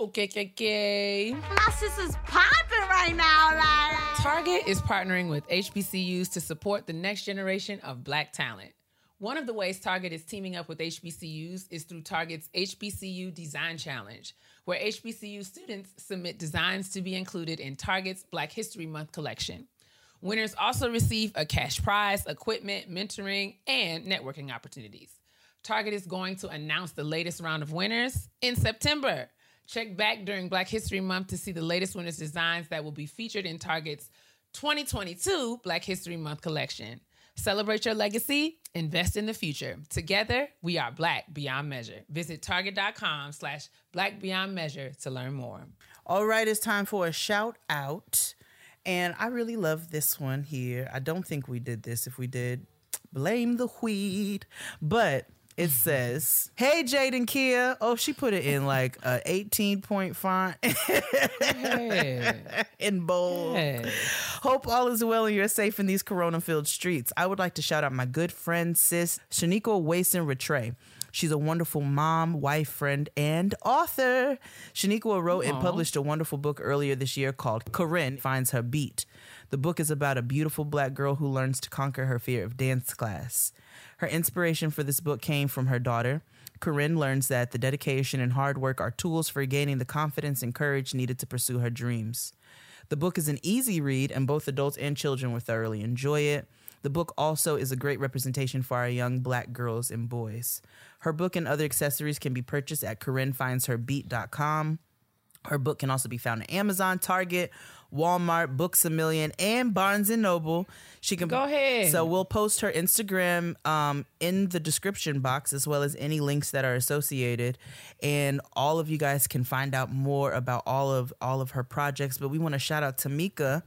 Okay, okay, okay. My sister's popping right now, like. Target is partnering with HBCUs to support the next generation of black talent. One of the ways Target is teaming up with HBCUs is through Target's HBCU Design Challenge, where HBCU students submit designs to be included in Target's Black History Month collection. Winners also receive a cash prize, equipment, mentoring, and networking opportunities. Target is going to announce the latest round of winners in September. Check back during Black History Month to see the latest winners' designs that will be featured in Target's 2022 Black History Month collection. Celebrate your legacy, invest in the future. Together, we are Black Beyond Measure. Visit target.com slash black beyond measure to learn more. All right, it's time for a shout out. And I really love this one here. I don't think we did this. If we did, blame the weed. But it mm-hmm. says, Hey, Jaden Keia. Oh, she put it in [LAUGHS] like a 18 point font Hey, [LAUGHS] in bold. hey. Hope all is well and you're safe in these corona filled streets. I would like to shout out my good friend, sis, Shaniqua Wason Rattray. She's a wonderful mom, wife, friend, and author. Shaniqua wrote and published a wonderful book earlier this year called Kerin Finds Her Beat. The book is about a beautiful black girl who learns to conquer her fear of dance class. Her inspiration for this book came from her daughter. Corinne learns that the dedication and hard work are tools for gaining the confidence and courage needed to pursue her dreams. The book is an easy read, and both adults and children will thoroughly enjoy it. The book also is a great representation for our young black girls and boys. Her book and other accessories can be purchased at KerinFindsHerBeat.com. Her book can also be found at Amazon, Target, Walmart, Books a Million, and Barnes and Noble. She can Go ahead. So we'll post her Instagram um, in the description box as well as any links that are associated, and all of you guys can find out more about all of all of her projects. But we want to shout out Tamika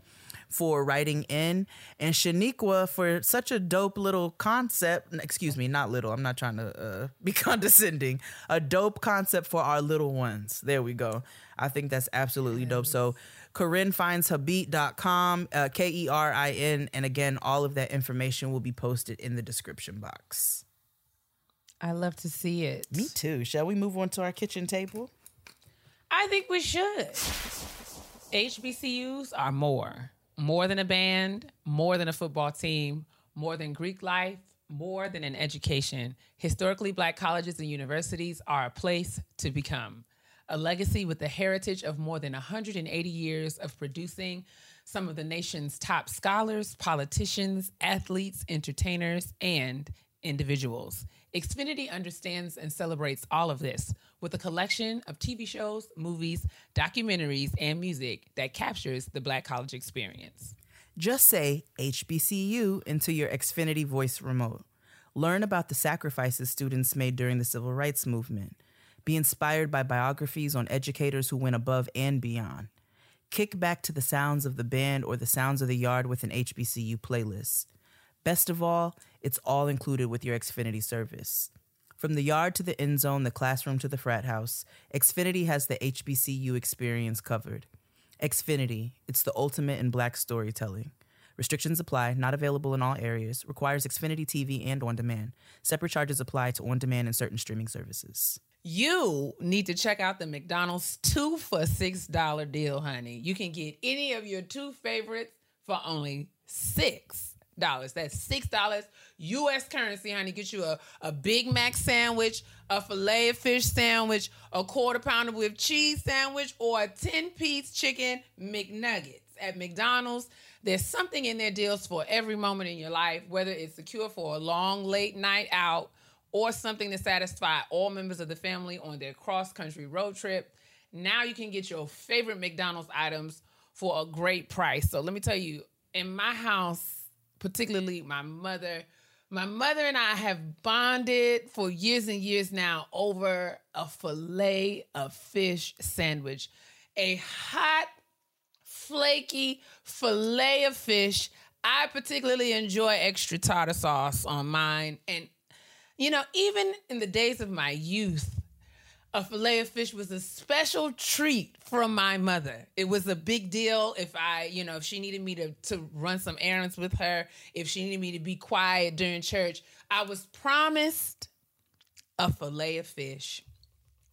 for writing in and Shaniqua for such a dope little concept. Excuse me, not little. I'm not trying to uh, [LAUGHS] be condescending. A dope concept for our little ones. There we go. I think that's absolutely dope. So KerinFindsHerBeat.com, uh, K E R I N. And again, all of that information will be posted in the description box. I love to see it. Me too. Shall we move on to our kitchen table? I think we should. HBCUs are more. More than a band, more than a football team, more than Greek life, more than an education. Historically black colleges and universities are a place to become. A legacy with the heritage of more than 180 years of producing some of the nation's top scholars, politicians, athletes, entertainers, and individuals. Xfinity understands and celebrates all of this with a collection of TV shows, movies, documentaries, and music that captures the Black college experience. Just say HBCU into your Xfinity voice remote. Learn about the sacrifices students made during the civil rights movement. Be inspired by biographies on educators who went above and beyond. Kick back to the sounds of the band or the sounds of the yard with an HBCU playlist. Best of all, it's all included with your Xfinity service. From the yard to the end zone, the classroom to the frat house, Xfinity has the HBCU experience covered. Xfinity, it's the ultimate in black storytelling. Restrictions apply, not available in all areas, requires Xfinity TV and on demand. Separate charges apply to on demand and certain streaming services. You need to check out the McDonald's two for six dollar deal, honey. You can get any of your two favorites for only six dollars. That's six dollars U.S. currency, honey. Get you a, a Big Mac sandwich, a filet of fish sandwich, a quarter pounder with cheese sandwich, or a ten piece chicken McNuggets at McDonald's. There's something in their deals for every moment in your life, whether it's secure for a long late night out or something to satisfy all members of the family on their cross country road trip. Now you can get your favorite McDonald's items for a great price. So let me tell you, in my house, particularly my mother, my mother and I have bonded for years and years now over a filet of fish sandwich. A hot, flaky filet of fish. I particularly enjoy extra tartar sauce on mine. And, you know, even in the days of my youth, a filet of fish was a special treat from my mother. It was a big deal if I, you know, if she needed me to to run some errands with her, if she needed me to be quiet during church, I was promised a filet of fish.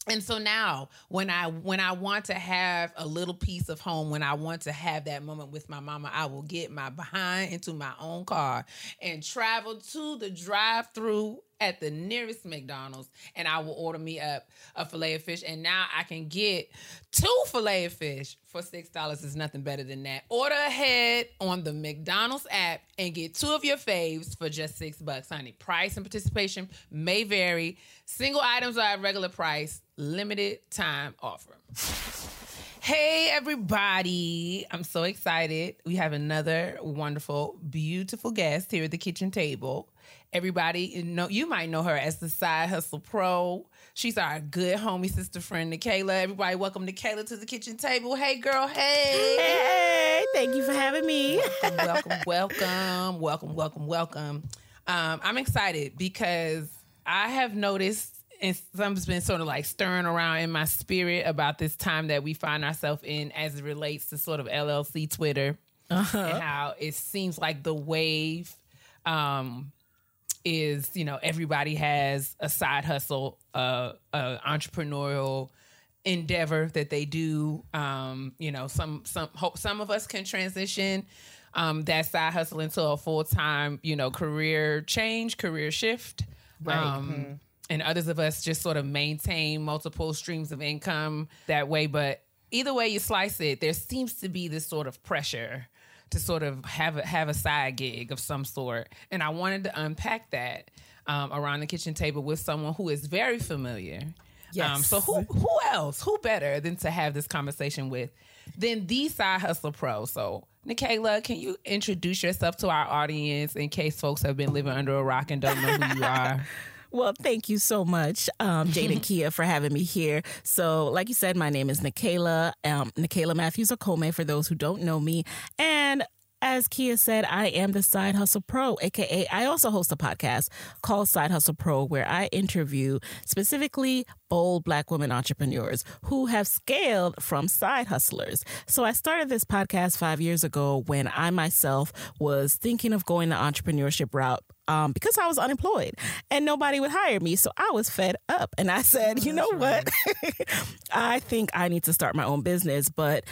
And so now when I when I want to have a little piece of home, when I want to have that moment with my mama, I will get my behind into my own car and travel to the drive-through at the nearest McDonald's and I will order me up a filet of fish. And now I can get two filet of fish for six dollars is nothing better than that. Order ahead on the McDonald's app and get two of your faves for just six bucks, honey. Price and participation may vary. Single items are at regular price, limited time offer. Hey, everybody. I'm so excited. We have another wonderful, beautiful guest here at the kitchen table. Everybody, you know, you might know her as the Side Hustle Pro. She's our good homie sister friend, Nicaila. Everybody, welcome Nicaila to the kitchen table. Hey, girl. Hey. Hey, thank you for having me. welcome, welcome, welcome, welcome, welcome. Um, I'm excited because I have noticed and something's been sort of like stirring around in my spirit about this time that we find ourselves in as it relates to sort of LLC Twitter Uh-huh. and how it seems like the wave um, is, you know, everybody has a side hustle, uh, a entrepreneurial endeavor that they do. Um, you know, some some hope some of us can transition um, that side hustle into a full time, you know, career change, career shift. Um, And others of us just sort of maintain multiple streams of income that way. But either way you slice it, there seems to be this sort of pressure to sort of have a, have a side gig of some sort, and I wanted to unpack that um, around the kitchen table with someone who is very familiar. Yes. Um, so who who else? Who better than to have this conversation with than the side hustle pro? So. Nicaila, can you introduce yourself to our audience in case folks have been living under a rock and don't know who you are? [LAUGHS] Well, thank you so much, um, Jade and [LAUGHS] Keia, for having me here. So, like you said, my name is Nicaila, um, Nicaila Matthews Okome, for those who don't know me. And as Keia said, I am the Side Hustle Pro, aka I also host a podcast called Side Hustle Pro, where I interview specifically bold Black women entrepreneurs who have scaled from side hustlers. So I started this podcast five years ago when I myself was thinking of going the entrepreneurship route um, because I was unemployed and nobody would hire me. So I was fed up and I said, you know what? [LAUGHS] I think I need to start my own business. But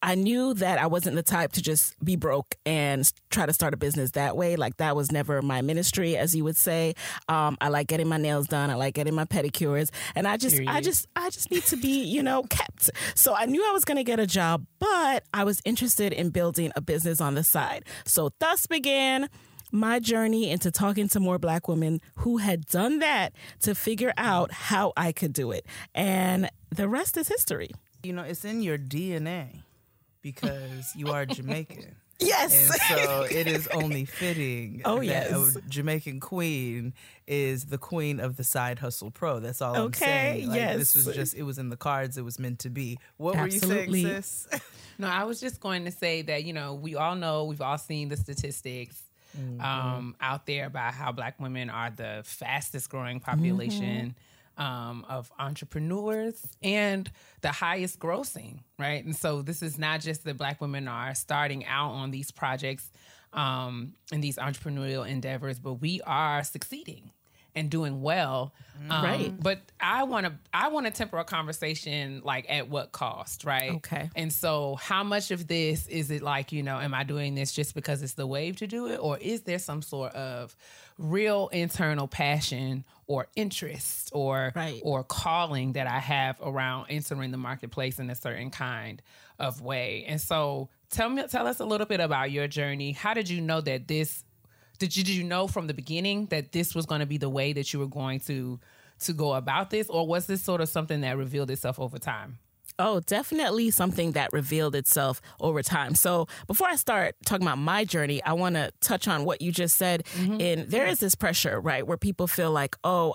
I knew that I wasn't the type to just be broke and try to start a business that way. Like that was never my ministry, as you would say. Um, I like getting my nails done. I like getting my pedicures, and I just, I just, I just need to be, you know, kept. So I knew I was going to get a job, but I was interested in building a business on the side. So thus began my journey into talking to more black women who had done that to figure out how I could do it. And the rest is history. You know, it's in your DNA because you are Jamaican. [LAUGHS] Yes. And so it is only fitting [LAUGHS] Oh, that yes. a Jamaican queen is the queen of the side hustle pro. That's all I'm Okay, saying. Like, This was just, it was in the cards. It was meant to be. What were you saying, sis? [LAUGHS] No, I was just going to say that, you know, we all know, we've all seen the statistics um, out there about how black women are the fastest growing population um, of entrepreneurs and the highest grossing, right? And so this is not just that black women are starting out on these projects um, and these entrepreneurial endeavors, but we are succeeding and doing well. Um, Right. But I want to I want to temper a conversation like at what cost, right? Okay. And so, how much of this is it like, you know, am I doing this just because it's the wave to do it? Or is there some sort of real internal passion or interest or Right. or calling that I have around entering the marketplace in a certain kind of way? And so tell me tell us a little bit about your journey. How did you know that this did you, did you know from the beginning that this was going to be the way that you were going to to go about this or was this sort of something that revealed itself over time? Oh, definitely something that revealed itself over time. So, before I start talking about my journey, I want to touch on what you just said. Mm-hmm. And there is this pressure, right, where people feel like, oh,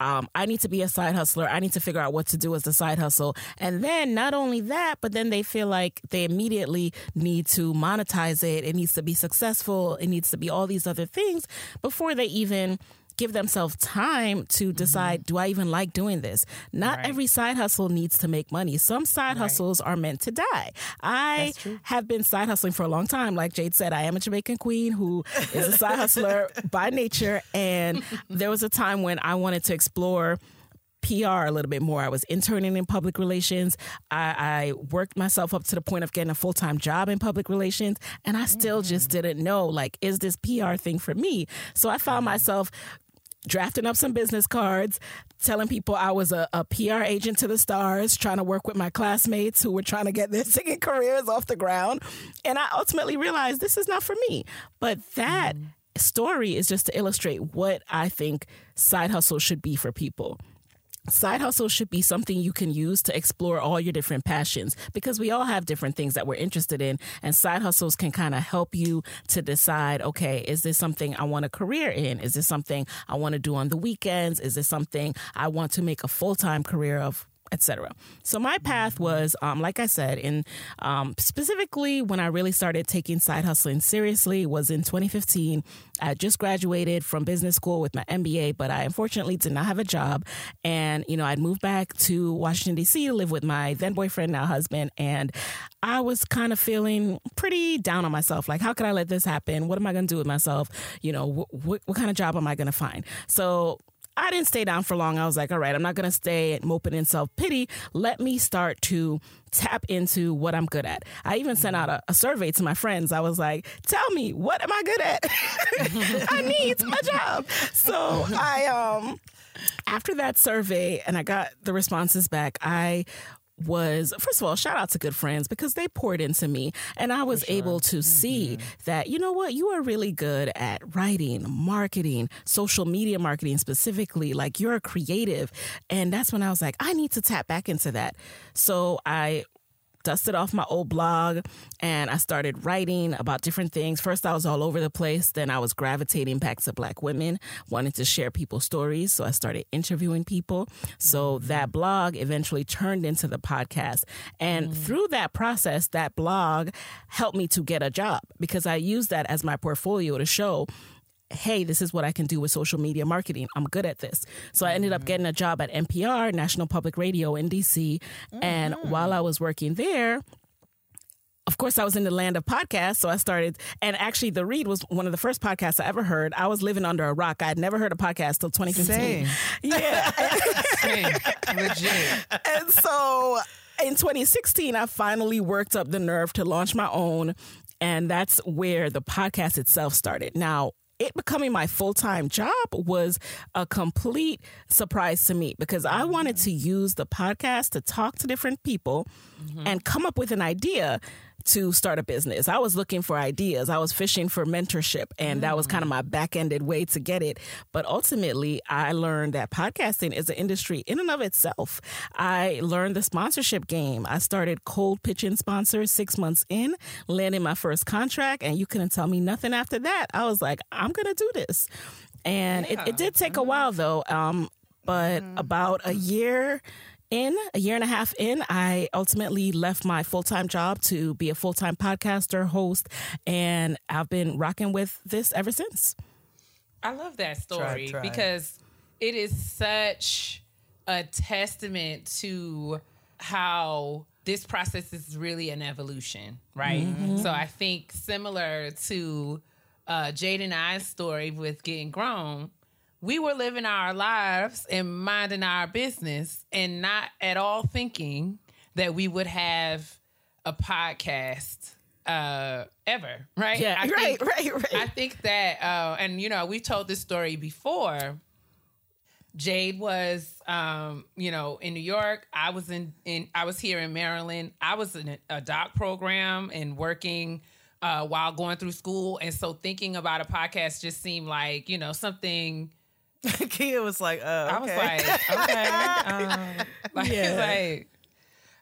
um, I need to be a side hustler. I need to figure out what to do as a side hustle. And then not only that, but then they feel like they immediately need to monetize it. It needs to be successful. It needs to be all these other things before they even give themselves time to mm-hmm. decide do I even like doing this? Not Right. every side hustle needs to make money. Some side hustles are meant to die. I have been side hustling for a long time. Like Jade said, I am a Jamaican queen who is a side hustler [LAUGHS] by nature. And there was a time when I wanted to explore PR a little bit more. I was interning in public relations. I, I worked myself up to the point of getting a full time job in public relations, and I still just mm. didn't know like, is this PR thing for me? So I found uh-huh. myself drafting up some business cards, telling people I was a, a PR agent to the stars, trying to work with my classmates who were trying to get [LAUGHS] their singing careers off the ground. And I ultimately realized this is not for me. But that mm. story is just to illustrate what I think side hustle should be for people. Side hustle should be something you can use to explore all your different passions because we all have different things that we're interested in. And side hustles can kind of help you to decide okay, is this something I want a career in? Is this something I want to do on the weekends? Is this something I want to make a full time career of? Etc. So my path was, um, like I said, in um, specifically when I really started taking side hustling seriously was in 2015. I just graduated from business school with my MBA, but I unfortunately did not have a job. And, you know, I'd moved back to Washington, D.C. to live with my then boyfriend, now husband. And I was kind of feeling pretty down on myself. Like, how could I let this happen? What am I going to do with myself? You know, wh- wh- what kind of job am I going to find? So, I didn't stay down for long. I was like, all right, I'm not going to stay moping in self pity. Let me start to tap into what I'm good at. I even sent out a, a survey to my friends. I was like, tell me, what am I good at? [LAUGHS] I need a job. So I, um, after that survey and I got the responses back, I was first of all shout out to good friends because they poured into me and i was sure. able to mm-hmm. see that you know what you are really good at writing marketing social media marketing specifically like you're a creative and that's when i was like i need to tap back into that so i dusted off my old blog and I started writing about different things. First, I was all over the place. Then I was gravitating back to Black women, wanted to share people's stories. So I started interviewing people. So that blog eventually turned into the podcast. And mm. through that process, that blog helped me to get a job because I used that as my portfolio to show hey, this is what I can do with social media marketing. I'm good at this. So I ended up mm-hmm. getting a job at NPR, National Public Radio in DC. Mm-hmm. And while I was working there, of course, I was in the land of podcasts, so I started. And actually, The Read was one of the first podcasts I ever heard. I was living under a rock. I had never heard a podcast till 2015. Same. [LAUGHS] Yeah. Same. Legit. And so in 2016, I finally worked up the nerve to launch my own. And that's where the podcast itself started. Now, it becoming my full time job was a complete surprise to me because I wanted to use the podcast to talk to different people mm-hmm. and come up with an idea to start a business. I was looking for ideas. I was fishing for mentorship, and mm. that was kind of my back ended way to get it. But ultimately, I learned that podcasting is an industry in and of itself. I learned the sponsorship game. I started cold pitching sponsors six months in, landing my first contract, and you couldn't tell me nothing after that. I was like, I'm going to do this. And yeah. it, it, did take a while, though. Um, but mm. about a year in, a year and a half in, I ultimately left my full time job to be a full time podcaster, host, and I've been rocking with this ever since. I love that story try, try. because it is such a testament to how this process is really an evolution, right? Mm-hmm. So I think similar to uh, Jade and I's story with getting grown, we were living our lives and minding our business and not at all thinking that we would have a podcast uh ever right? Yeah I [LAUGHS] right think, right right. I think that uh and you know we've told this story before. Jade was um you know in new york. I was in in i was here in maryland. I was in a doc program and working uh while going through school. And so thinking about a podcast just seemed like you know something [LAUGHS] Keia was like, uh, okay. I was like, [LAUGHS] okay. um, [LAUGHS] like, yeah. like,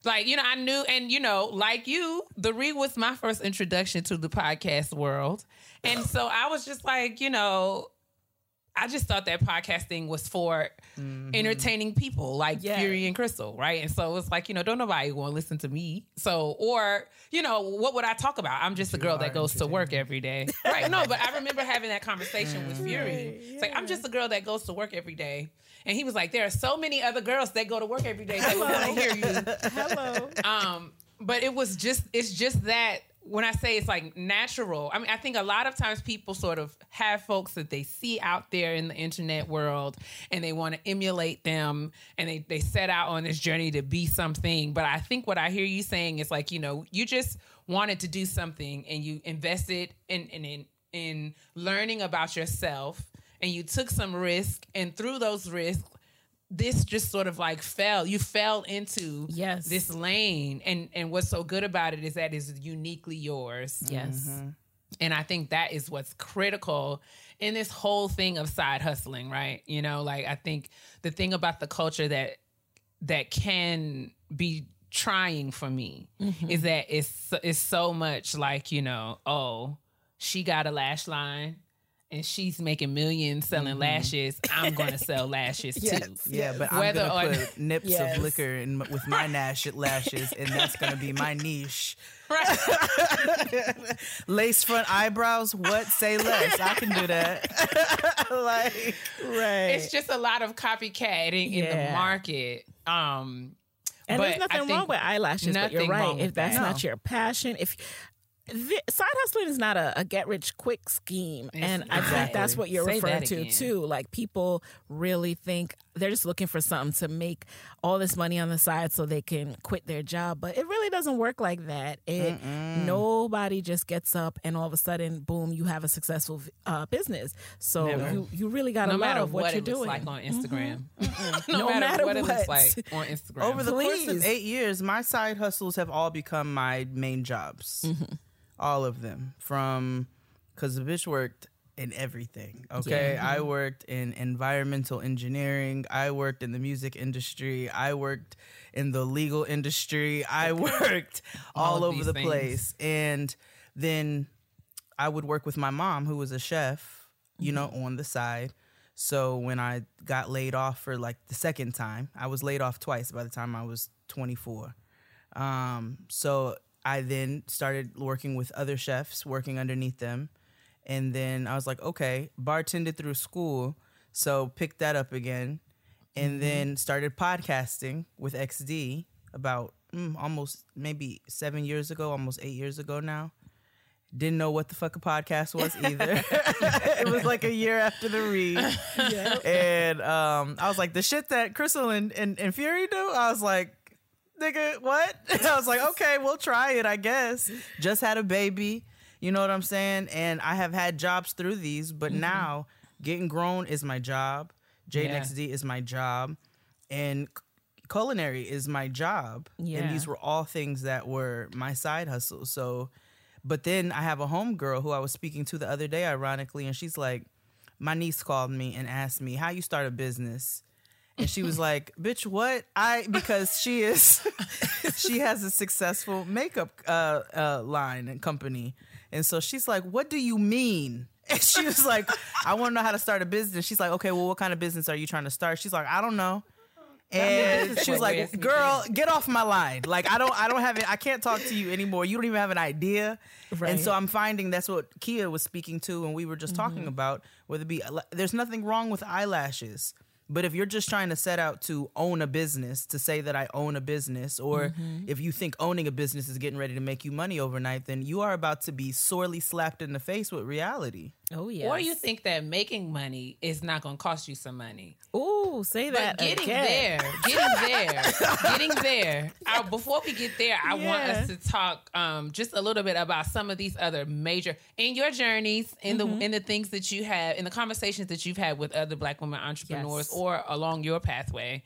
like, you know, I knew, and you know, like you, the read was my first introduction to the podcast world. And so I was just like, you know, I just thought that podcasting was for mm-hmm. entertaining people like yeah. Fury and Crissle, right? And so it's like, you know, don't nobody want to listen to me. So, or, you know, what would I talk about? I'm just a girl that goes to work every day. right. No, but I [LAUGHS] remember having that conversation with Fury. Right. It's like, I'm just a girl that goes to work every day. And he was like, there are so many other girls that go to work every day that want to hear you. [LAUGHS] Hello. Um, but it was just, it's just that when I say it's like natural, I mean, I think a lot of times people sort of have folks that they see out there in the internet world and they want to emulate them and they, they set out on this journey to be something. But I think what I hear you saying is like, you know, you just wanted to do something and you invested in, in, in, in learning about yourself and you took some risk and through those risks this just sort of like fell you fell into yes. this lane. And and what's so good about it is that is uniquely yours. Yes. Mm-hmm. and i think that is what's critical in this whole thing of side hustling right? You know like i think the thing about the culture that that can be trying for me mm-hmm. is that it's it's so much like you know oh she got a lash line and she's making millions selling mm-hmm. lashes, I'm going to sell lashes [LAUGHS] yes, too. Yeah, but Whether I'm going to put nips yes. of liquor in with my lash lashes, and that's going to be my niche. Right. [LAUGHS] Lace front eyebrows. What? Say less. I can do that. [LAUGHS] like, right. It's just a lot of copycatting yeah. in the market. Um, and there's nothing wrong with eyelashes, but you're right. If that's that. not your passion, if the, side hustling is not a, a, get rich quick scheme, and I think that's what you're Say referring to too. Like people really think they're just looking for something to make all this money on the side so they can quit their job. But it really doesn't work like that. It nobody just gets up and all of a sudden, boom, you have a successful uh, business. So you you really got to no matter love what, what, you're it looks doing. like on Instagram. [LAUGHS] No no, matter, matter what, it looks like on Instagram. Over the course of eight years, my side hustles have all become my main jobs. All of them. From, because the bitch worked in everything. Okay. I worked in environmental engineering. I worked in the music industry. I worked in the legal industry. I worked all, All over the things. place. And then I would work with my mom, who was a chef, you know, on the side. So when I got laid off for like the second time, I was laid off twice by the time I was 24. Um, so I then started working with other chefs, working underneath them. And then I was like, okay, bartended through school. So picked that up again. And then started podcasting with XD about mm, almost maybe seven years ago, almost eight years ago now. Didn't know what the fuck a podcast was either. [LAUGHS] [LAUGHS] it was like a year after the read. [LAUGHS] And um, I was like, the shit that Crissle and, and, and Fury do, I was like, nigga, what? [LAUGHS] I was like, okay, we'll try it, I guess. Just had a baby. You know what I'm saying? And I have had jobs through these, but mm-hmm. now getting grown is my job. Jade Yeah. Is my job. And culinary is my job. Yeah. And these were all things that were my side hustle. So, but then I have a homegirl who I was speaking to the other day, ironically, and she's like, my niece called me and asked me how you start a business. And she was like, "Bitch, what?" I because she is [LAUGHS] she has a successful makeup uh, uh, line and company, and so she's like, "What do you mean?" [LAUGHS] And she was like, "I want to know how to start a business." She's like, "Okay, well, what kind of business are you trying to start?" She's like, "I don't know." And she was like, "Girl, get off my line! Like, I don't, I don't have it. I can't talk to you anymore. You don't even have an idea." Right. And so I'm finding that's what Keia was speaking to, and we were just talking about. Whether it be, there's nothing wrong with eyelashes, but if you're just trying to set out to own a business, to say that I own a business, or mm-hmm. if you think owning a business is getting ready to make you money overnight, then you are about to be sorely slapped in the face with reality. Oh yeah. Or you think that making money is not going to cost you some money. Ooh, say that But getting again. there, getting there, [LAUGHS] getting there. Uh, before we get there, I want us to talk um, just a little bit about some of these other major in your journeys, in Mm-hmm. the in the things that you have, in the conversations that you've had with other Black women entrepreneurs, Yes. or along your pathway.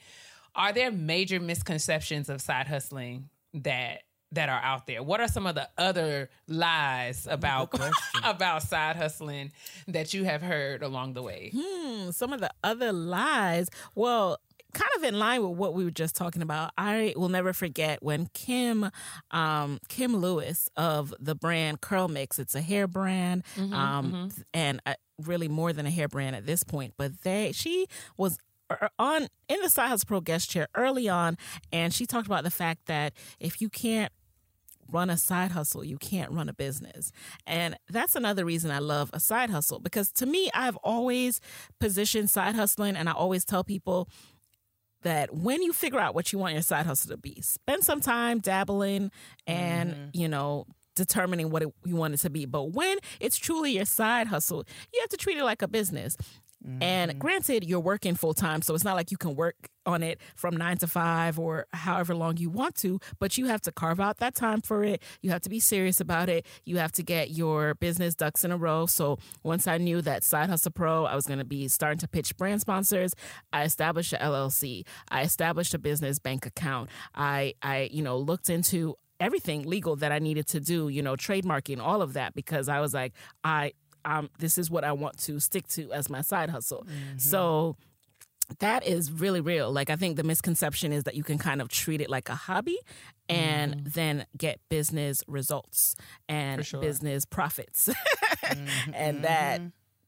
Are there major misconceptions of side hustling that? That are out there. What are some of the other lies about [LAUGHS] about side hustling that you have heard along the way? Hmm, some of the other lies. Well, kind of in line with what we were just talking about. I will never forget when Kim, um, Kim Lewis of the brand CurlMix. It's a hair brand, um, and uh, really more than a hair brand at this point. But they, she was er- on in the Side Hustle Pro guest chair early on, and she talked about the fact that if you can't run a side hustle, you can't run a business. And that's another reason I love a side hustle because to me, I've always positioned side hustling and I always tell people that when you figure out what you want your side hustle to be, spend some time dabbling and, mm-hmm. you know, determining what it, you want it to be. But when it's truly your side hustle, you have to treat it like a business. And mm-hmm. granted, you're working full time, so it's not like you can work on it from nine to five or however long you want to, but you have to carve out that time for it. You have to be serious about it. You have to get your business ducks in a row. So once I knew that Side Hustle Pro, I was going to be starting to pitch brand sponsors, I established a LLC. I established a business bank account. I, I, you know, looked into everything legal that I needed to do, you know, trademarking, all of that, because I was like, I, um, this is what I want to stick to as my side hustle. So that is really real. Like I think the misconception is that you can kind of treat it like a hobby and then get business results and sure. business profits. [LAUGHS] and that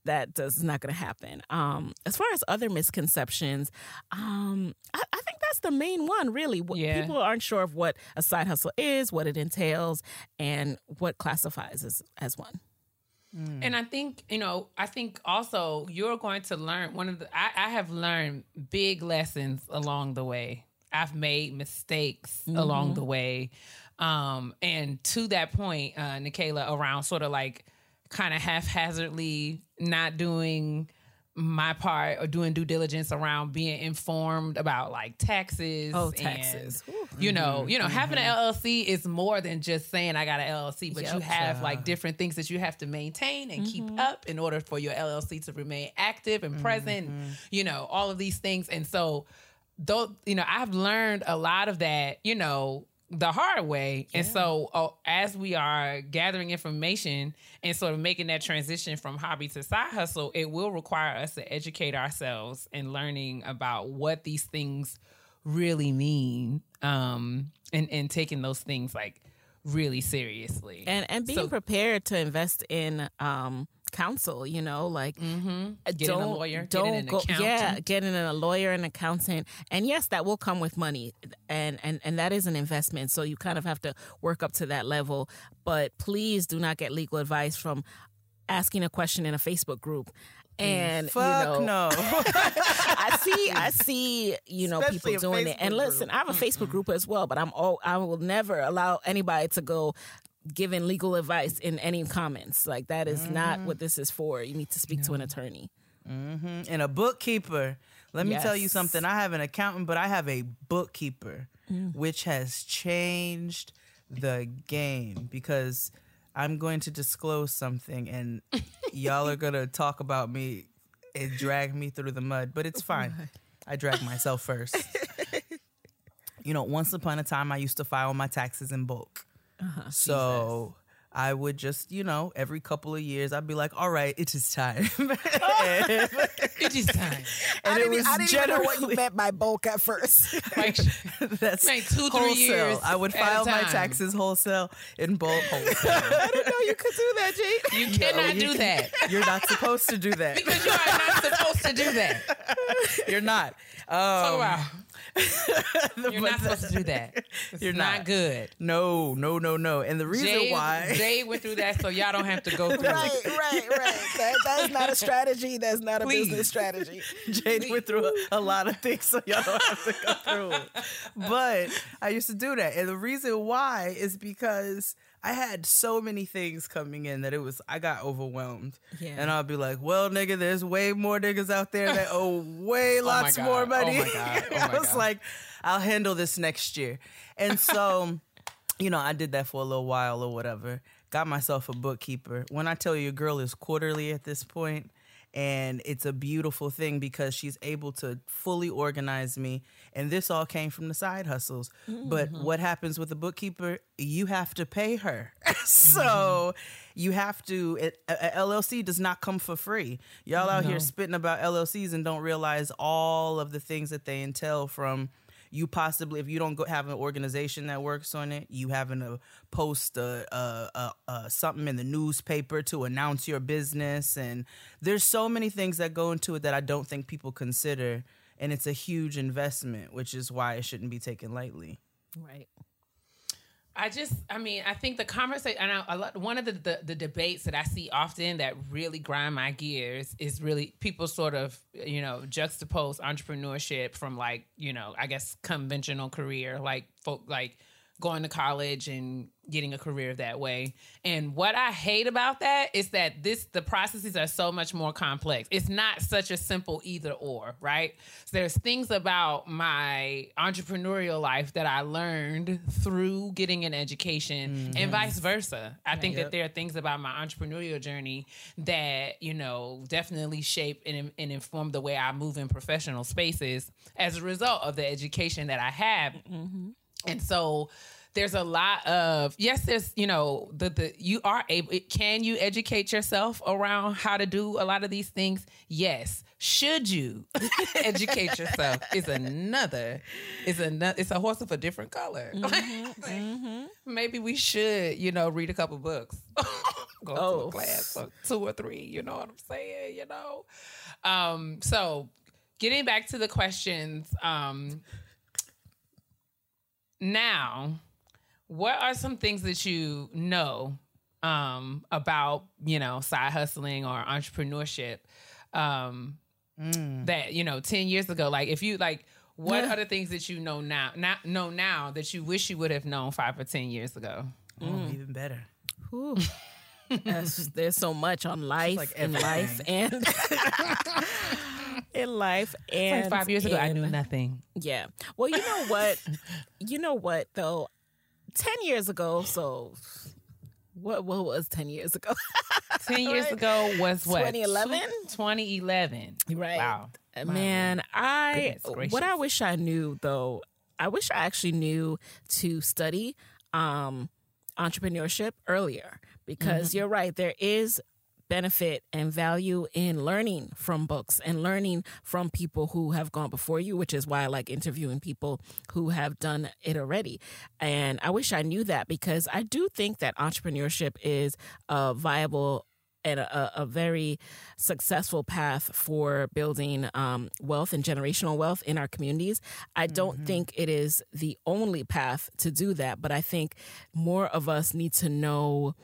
that does not going to happen. Um, as far as other misconceptions, um, I, I think that's the main one. Really, Yeah. people aren't sure of what a side hustle is, what it entails, and what classifies as as one. And I think, you know, I think also you're going to learn one of the, I, I have learned big lessons along the way. I've made mistakes along the way. Um, and to that point, uh, Nicaila, around sort of like kind of haphazardly not doing my part or doing due diligence around being informed about like taxes. Oh, and, taxes. You know, mm-hmm. you know, having an mm-hmm. LLC is more than just saying I got an LLC, but you Yep. have like different things that you have to maintain and keep mm-hmm. up in order for your LLC to remain active and present. You know, all of these things, and so though you know i've learned a lot of that you know the hard way. And so uh, as we are gathering information and sort of making that transition from hobby to side hustle it will require us to educate ourselves and learning about what these things really mean um and and taking those things like really seriously. And and being So- prepared to invest in um counsel you know like mm-hmm. uh, getting a don't lawyer don't getting an go accountant. yeah getting a lawyer and accountant. And yes that will come with money. And and and that is an investment. So you kind of have to work up to that level. But please do not get legal advice from asking a question in a facebook group. And Fuck you know no. [LAUGHS] I see, I see, you know, Especially people a doing it. And listen, group. I have a Facebook group as well, but I'm all I will never allow anybody to go giving legal advice in any comments. Like that is not what this is for. You need to speak to an attorney. Mm-hmm. and a bookkeeper. Let me tell you something. I have an accountant, but I have a bookkeeper, mm. which has changed the game because I'm going to disclose something and [LAUGHS] y'all are going to talk about me and drag me through the mud, but it's fine. I drag myself first. [LAUGHS] you know, once upon a time, I used to file my taxes in bulk. So I would just, you know, every couple of years, I'd be like, all right, it is time. and [LAUGHS] it is time and it was generally know what you meant by bulk at first. [LAUGHS] like that's Like two, three wholesale. years I would file my taxes wholesale in bulk. Wholesale. [LAUGHS] I didn't know you could do that, Jade. you cannot you do can- that You're not supposed to do that. because you are not supposed to do that. You're not. Um, Oh wow, [LAUGHS] you're not supposed to do that. [LAUGHS] It's You're not, not. good. No, no, no, no. And the reason Jay, why [LAUGHS] Jay went through that, so y'all don't have to go through right, it. right, right. That, that is not a strategy. That's not a Please. business strategy. Jade went through a, a lot of things, so y'all don't have to go through it. But I used to do that. And the reason why is because I had so many things coming in that it was, I got overwhelmed. Yeah. And I'll be like, well, nigga, there's way more niggas out there that [LAUGHS] owe way oh lots God. more Oh money. God. Oh [LAUGHS] I was God. like, I'll handle this next year. And so, you know, I did that for a little while or whatever. Got myself a bookkeeper. When I tell you, girl is quarterly at this point, and it's a beautiful thing because she's able to fully organize me. And this all came from the side hustles. But mm-hmm. what happens with a bookkeeper? You have to pay her. [LAUGHS] so mm-hmm. you have to, it, a, a LLC does not come for free. Y'all out here spitting about LLCs and don't realize all of the things that they entail from you possibly if you don't go have an organization that works on it you having to post a, a, a, something in the newspaper to announce your business. And there's so many things that go into it that i don't think people consider. And it's a huge investment which is why it shouldn't be taken lightly. Right. I just, I mean, I think the conversation, and I, lot, one of the, the the debates that I see often that really grind my gears is really people sort of, you know, juxtapose entrepreneurship from like, you know, I guess conventional career, like folk like going to college and getting a career that way. And what I hate about that is that this the processes are so much more complex. It's not such a simple either or, right? So there's things about my entrepreneurial life that I learned through getting an education and mm-hmm. vice versa. I think that there are things about my entrepreneurial journey that, you know, definitely shape and, and inform the way I move in professional spaces as a result of the education that I have. Mm-hmm. And so there's a lot of yes, there's you know the the you are able. Can you educate yourself around how to do a lot of these things? Yes. Should you [LAUGHS] educate yourself? Is another is another. It's a horse of a different color. [LAUGHS] Maybe we should you know read a couple books, [LAUGHS] go to Oh. a class or two or three. You know what I'm saying? You know. Um. So getting back to the questions. Um now what are some things that you know um, about you know side hustling or entrepreneurship um, that you know 10 years ago? Like if you like what are the things that you know now not know now that you wish you would have known five or ten years ago? Oh even better. [LAUGHS] There's, there's so much on life, like in life, and [LAUGHS] [LAUGHS] in life, [LAUGHS] and Like five years ago, I knew nothing. Yeah. Well, you know what? you know what though? Ten years ago, so what? What was ten years ago? [LAUGHS] Ten years Right. ago was what? 2011? 2011. Right. Wow. Man, I what I wish I knew though, I wish I actually knew to study um entrepreneurship earlier because you're right, there is benefit and value in learning from books and learning from people who have gone before you, which is why I like interviewing people who have done it already. And I wish I knew that because I do think that entrepreneurship is a viable and a, a very successful path for building um, wealth and generational wealth in our communities. I don't think it is the only path to do that, but I think more of us need to know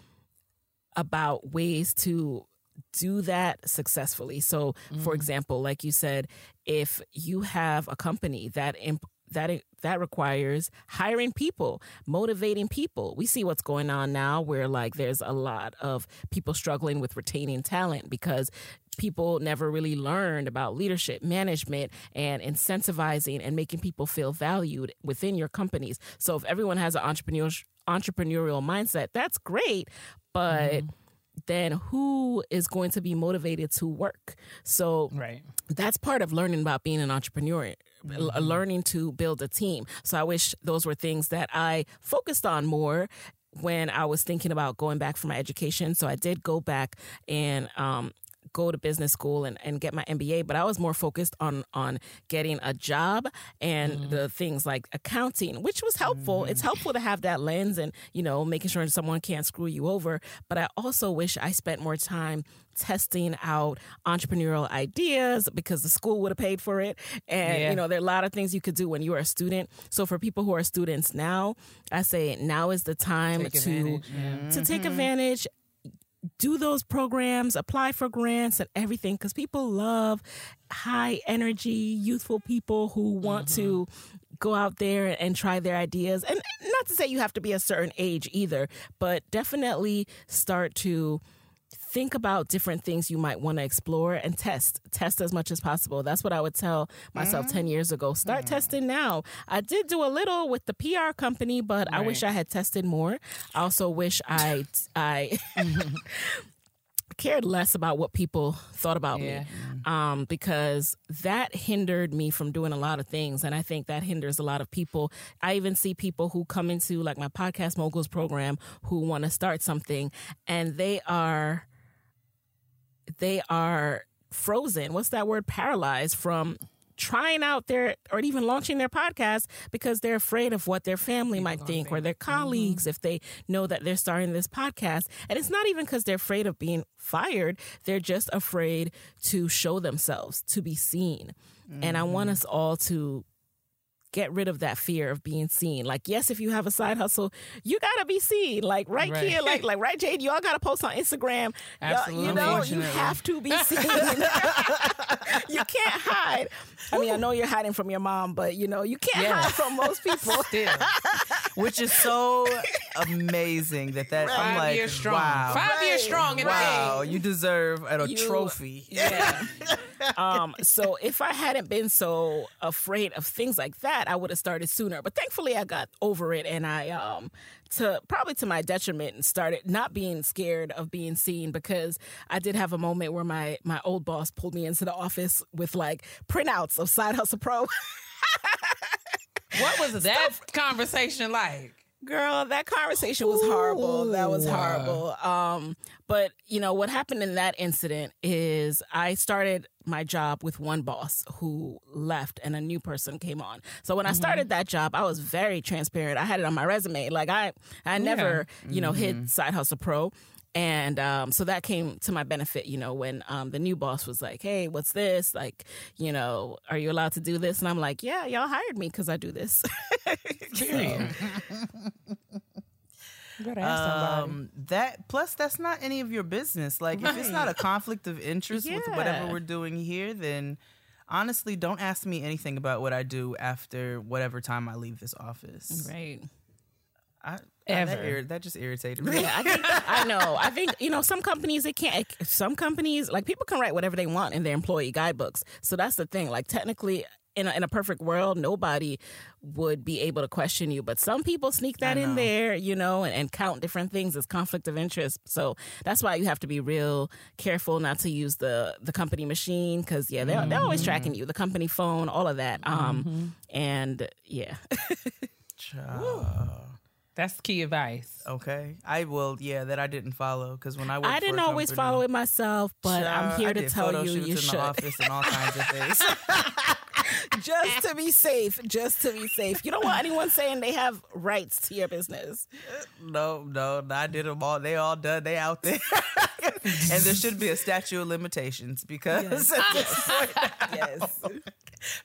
about ways to do that successfully. So, for mm. example, like you said, if you have a company that imp- that that requires hiring people, motivating people. We see what's going on now where like there's a lot of people struggling with retaining talent because people never really learned about leadership, management, and incentivizing and making people feel valued within your companies. So if everyone has an entrepreneurial entrepreneurial mindset, that's great, but then who is going to be motivated to work? So Right. that's part of learning about being an entrepreneur l- learning to build a team so i wish those were things that i focused on more when i was thinking about going back for my education so i did go back and um, go to business school and, and get my MBA, but I was more focused on on getting a job and mm-hmm. the things like accounting, which was helpful. It's mm-hmm. helpful to have that lens and, you know, making sure someone can't screw you over. But I also wish I spent more time testing out entrepreneurial ideas because the school would have paid for it. And, Yeah. you know, there are a lot of things you could do when you are a student. So for people who are students now, I say now is the time Take to yeah. to take mm-hmm. advantage do those programs, apply for grants and everything because people love high energy, youthful people who want to mm-hmm. go out there and try their ideas. And not to say you have to be a certain age either, but definitely start to think about different things you might want to explore and test test as much as possible. That's what i would tell myself 10 years ago. Start testing now. I did do a little with the pr company but i wish i had tested more. I also wish i i [LAUGHS] cared less about what people thought about Yeah. me um, because that hindered me from doing a lot of things and i think that hinders a lot of people. I even see people who come into like my podcast moguls program who want to start something and they are they are frozen what's that word? Paralyzed from trying out their or even launching their podcast because they're afraid of what their family might think or their colleagues if they know that they're starting this podcast. And it's not even because they're afraid of being fired. They're just afraid to show themselves to be seen. And i want us all to get rid of that fear of being seen. Like, yes, if you have a side hustle, you gotta be seen. Like right, Right. here, like like right, Jade, y'all gotta post on Instagram. Y'all- Absolutely. You know, you have to be seen. [LAUGHS] you can't hide. I mean, I know you're hiding from your mom, but you know, you can't Yeah. hide from most people. [LAUGHS] Still. which is so [LAUGHS] amazing that that I'm Five like, years strong. wow, Five years strong in wow, you deserve a You- trophy. Yeah. um, so if I hadn't been so afraid of things like that, I would have started sooner. But thankfully I got over it and I um to probably to my detriment and started not being scared of being seen because I did have a moment where my my old boss pulled me into the office with like printouts of Side Hustle Pro. [LAUGHS] What was that conversation like? Girl, that conversation was horrible. That was horrible. Um, but you know what happened in that incident is I started my job with one boss who left and a new person came on. So when I started that job, I was very transparent. I had it on my resume. Like I I never, you know, hit side hustle pro. And um, so that came to my benefit, you know, when um, the new boss was like, "Hey, what's this? Like, you know, are you allowed to do this?" And I'm like, "Yeah, y'all hired me because I do this." [LAUGHS] Period. You better ask somebody. Um, that plus that's not any of your business. Like if it's not a conflict of interest with whatever we're doing here, then honestly, don't ask me anything about what I do after whatever time I leave this office. right. I, Ever. That, irri- that just irritated me. Yeah, I think I know. I think you know some companies they can't. Eh, some companies like people can write whatever they want in their employee guidebooks. So that's the thing. Like technically, in a, in a perfect world, nobody would be able to question you. But some people sneak that in there, you know, and, and count different things as conflict of interest. So that's why you have to be real careful not to use the the company machine because yeah, they're they're always tracking mm-hmm. you. The company phone, all of that. Um, mm-hmm. and yeah. [LAUGHS] Child. That's key advice. Okay, I will. Yeah, that I didn't follow because when I worked I didn't for always company- follow it myself, but I'm here I to did tell photo you shoots you in should. the office and all kinds of things. [LAUGHS] just to be safe, just to be safe. You don't want anyone saying they have rights to your business. no, no, no, I did them all. They all done. They out there, [LAUGHS] and there should be a statute of limitations because at this point, Yes.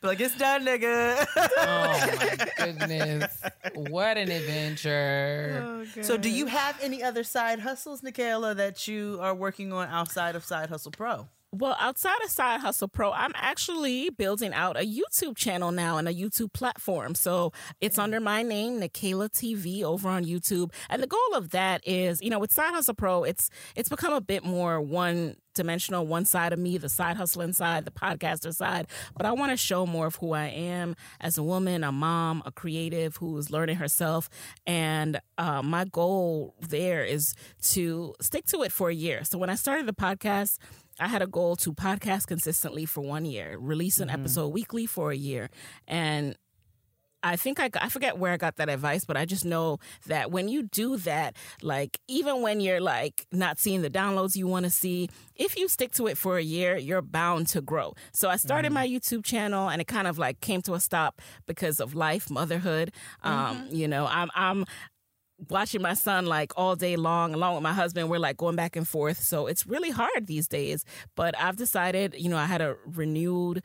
be like it's done, nigga. Oh my goodness. What an adventure. Oh, so, do you have any other side hustles, Nicaila, that you are working on outside of Side Hustle Pro? Well, outside of Side Hustle Pro, I'm actually building out a YouTube channel now and a YouTube platform. So it's under my name, Nicaila TV, over on YouTube. And the goal of that is, you know, with Side Hustle Pro, it's it's become a bit more one dimensional, one side of me, the side hustling side, the podcaster side. But I want to show more of who I am as a woman, a mom, a creative who's learning herself. And uh, my goal there is to stick to it for a year. So when I started the podcast, I had a goal to podcast consistently for one year, release an mm-hmm. episode weekly for a year. And I think I, I forget where I got that advice, but I just know that when you do that, like even when you're like not seeing the downloads you want to see, if you stick to it for a year, you're bound to grow. So I started my mm-hmm. YouTube channel and it kind of like came to a stop because of life, motherhood. Um, mm-hmm. you know, I'm I'm watching my son like all day long along with my husband we're like going back and forth. So it's really hard these days. But i've decided you know i had a renewed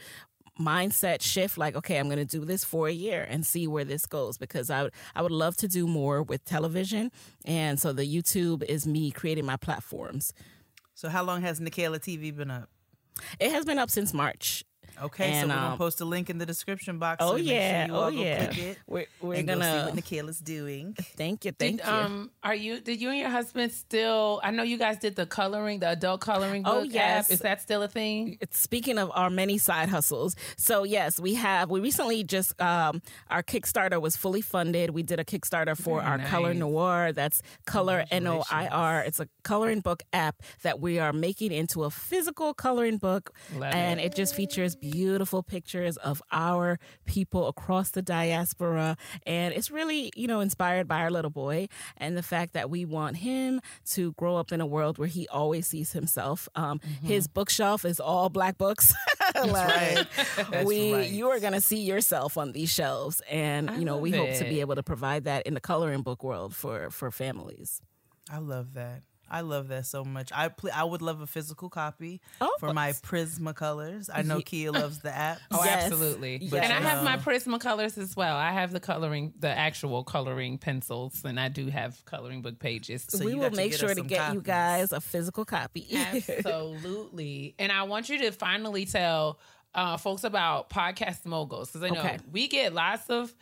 mindset shift like okay i'm going to do this for a year and see where this goes because i would i would love to do more with television. And so the youtube is me creating my platforms. So, how long has Nicaila TV been up? it has been up since march Okay, And, so we're gonna um, post a link in the description box. oh so make sure yeah you oh all yeah click it we're, we're and gonna go see what Nicaila's doing. thank you thank Did, you um, are you? Did you and your husband still? I know you guys did the coloring, the adult coloring book Oh, yes. app. Is that still a thing? it's speaking of our many side hustles so yes we have we recently just um our kickstarter was fully funded we did a kickstarter for Very our color noir that's color n-o-i-r it's a coloring book app that we are making into a physical coloring book Love and it just features beautiful pictures of our people across the diaspora. And it's really you know inspired by our little boy and the fact that we want him to grow up in a world where he always sees himself. Um, his bookshelf is all black books. [LAUGHS] Like, right. We right. you are going to see yourself on these shelves. And I you know we love hope to be able to provide that in the coloring book world for for families. I love that. I love that so much. I pl- I would love a physical copy Oh, for my Prisma colors. I know Ye- Keia loves the app. Oh, [LAUGHS] Yes. absolutely. But and I you have my know- Prisma colors as well. I have the coloring, the actual coloring pencils, and I do have coloring book pages. So we you will got to make sure to some get you guys a physical copy [LAUGHS] Absolutely. and I want you to finally tell uh, folks about podcast moguls because I know Okay. we get lots of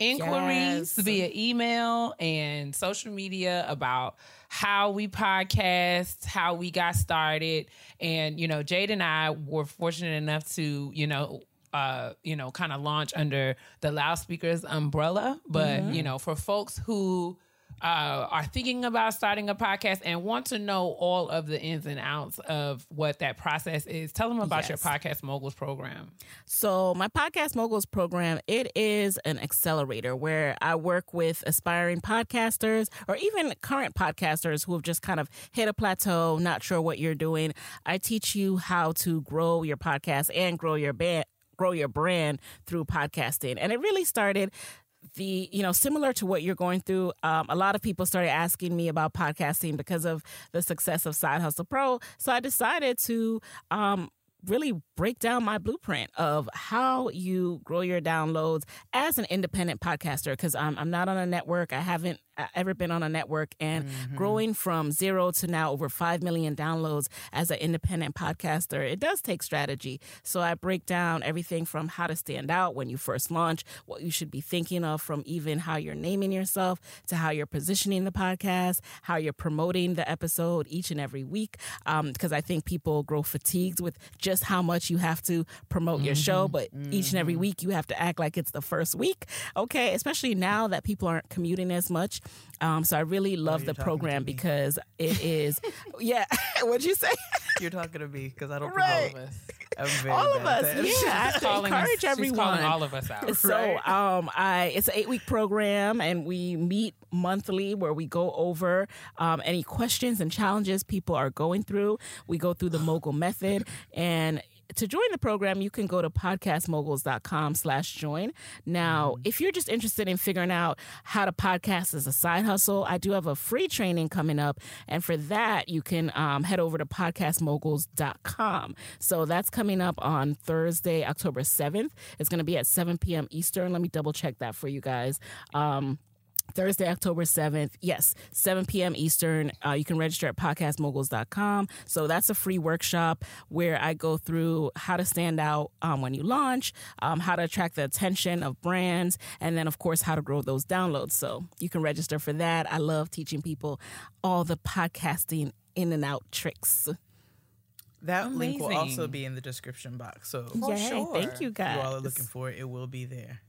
inquiries Yes. via email and social media about how we podcast, how we got started. And, you know, Jade and I were fortunate enough to, you know, uh, you know, kind of launch under the loudspeakers umbrella. But, you know, for folks who uh, are thinking about starting a podcast and want to know all of the ins and outs of what that process is, tell them about your podcast moguls program. So my podcast moguls program, it is an accelerator where I work with aspiring podcasters or even current podcasters who have just kind of hit a plateau, not sure what you're doing. I teach you how to grow your podcast and grow your band grow your brand through podcasting. And it really started the you know similar to what you're going through um, a lot of people started asking me about podcasting because of the success of side hustle pro. So i decided to um, really break down my blueprint of how you grow your downloads as an independent podcaster because I'm, I'm not on a network. I haven't ever been on a network and Mm-hmm. growing from zero to now over 5 million downloads as an independent podcaster, it does take strategy. So I break down everything from how to stand out when you first launch, what you should be thinking of from even how you're naming yourself to how you're positioning the podcast, how you're promoting the episode each and every week. Because I think people grow fatigued with just how much you have to promote your show, Mm-hmm. but each and every week you have to act like it's the first week. Okay, especially now that people aren't commuting as much. Um, so I really love you're the program because it is, [LAUGHS] yeah. [LAUGHS] What'd you say? You're talking to me because I don't Right. promote. [LAUGHS] I'm very All of us, at that. yeah. I have to calling us- encourage she's everyone. calling all of us out. So um, I it's an eight week program, and we meet monthly where we go over um, any questions and challenges people are going through. We go through the mogul method and. To join the program, you can go to podcastmoguls.com slash join. Now, if you're just interested in figuring out how to podcast as a side hustle, I do have a free training coming up. And for that, you can um, head over to podcastmoguls.com. So that's coming up on Thursday, October 7th. It's going to be at 7 p.m. Eastern. Let me double check that for you guys. Um, Thursday, October 7th. Yes, 7 p.m. Eastern. Uh, you can register at podcastmoguls.com. So that's a free workshop where I go through how to stand out um, when you launch, um, how to attract the attention of brands, and then, of course, how to grow those downloads. So you can register for that. I love teaching people all the podcasting in and out tricks. That link will also be in the description box. So For Yay, sure. Thank you if guys. you all are looking for it, it will be there.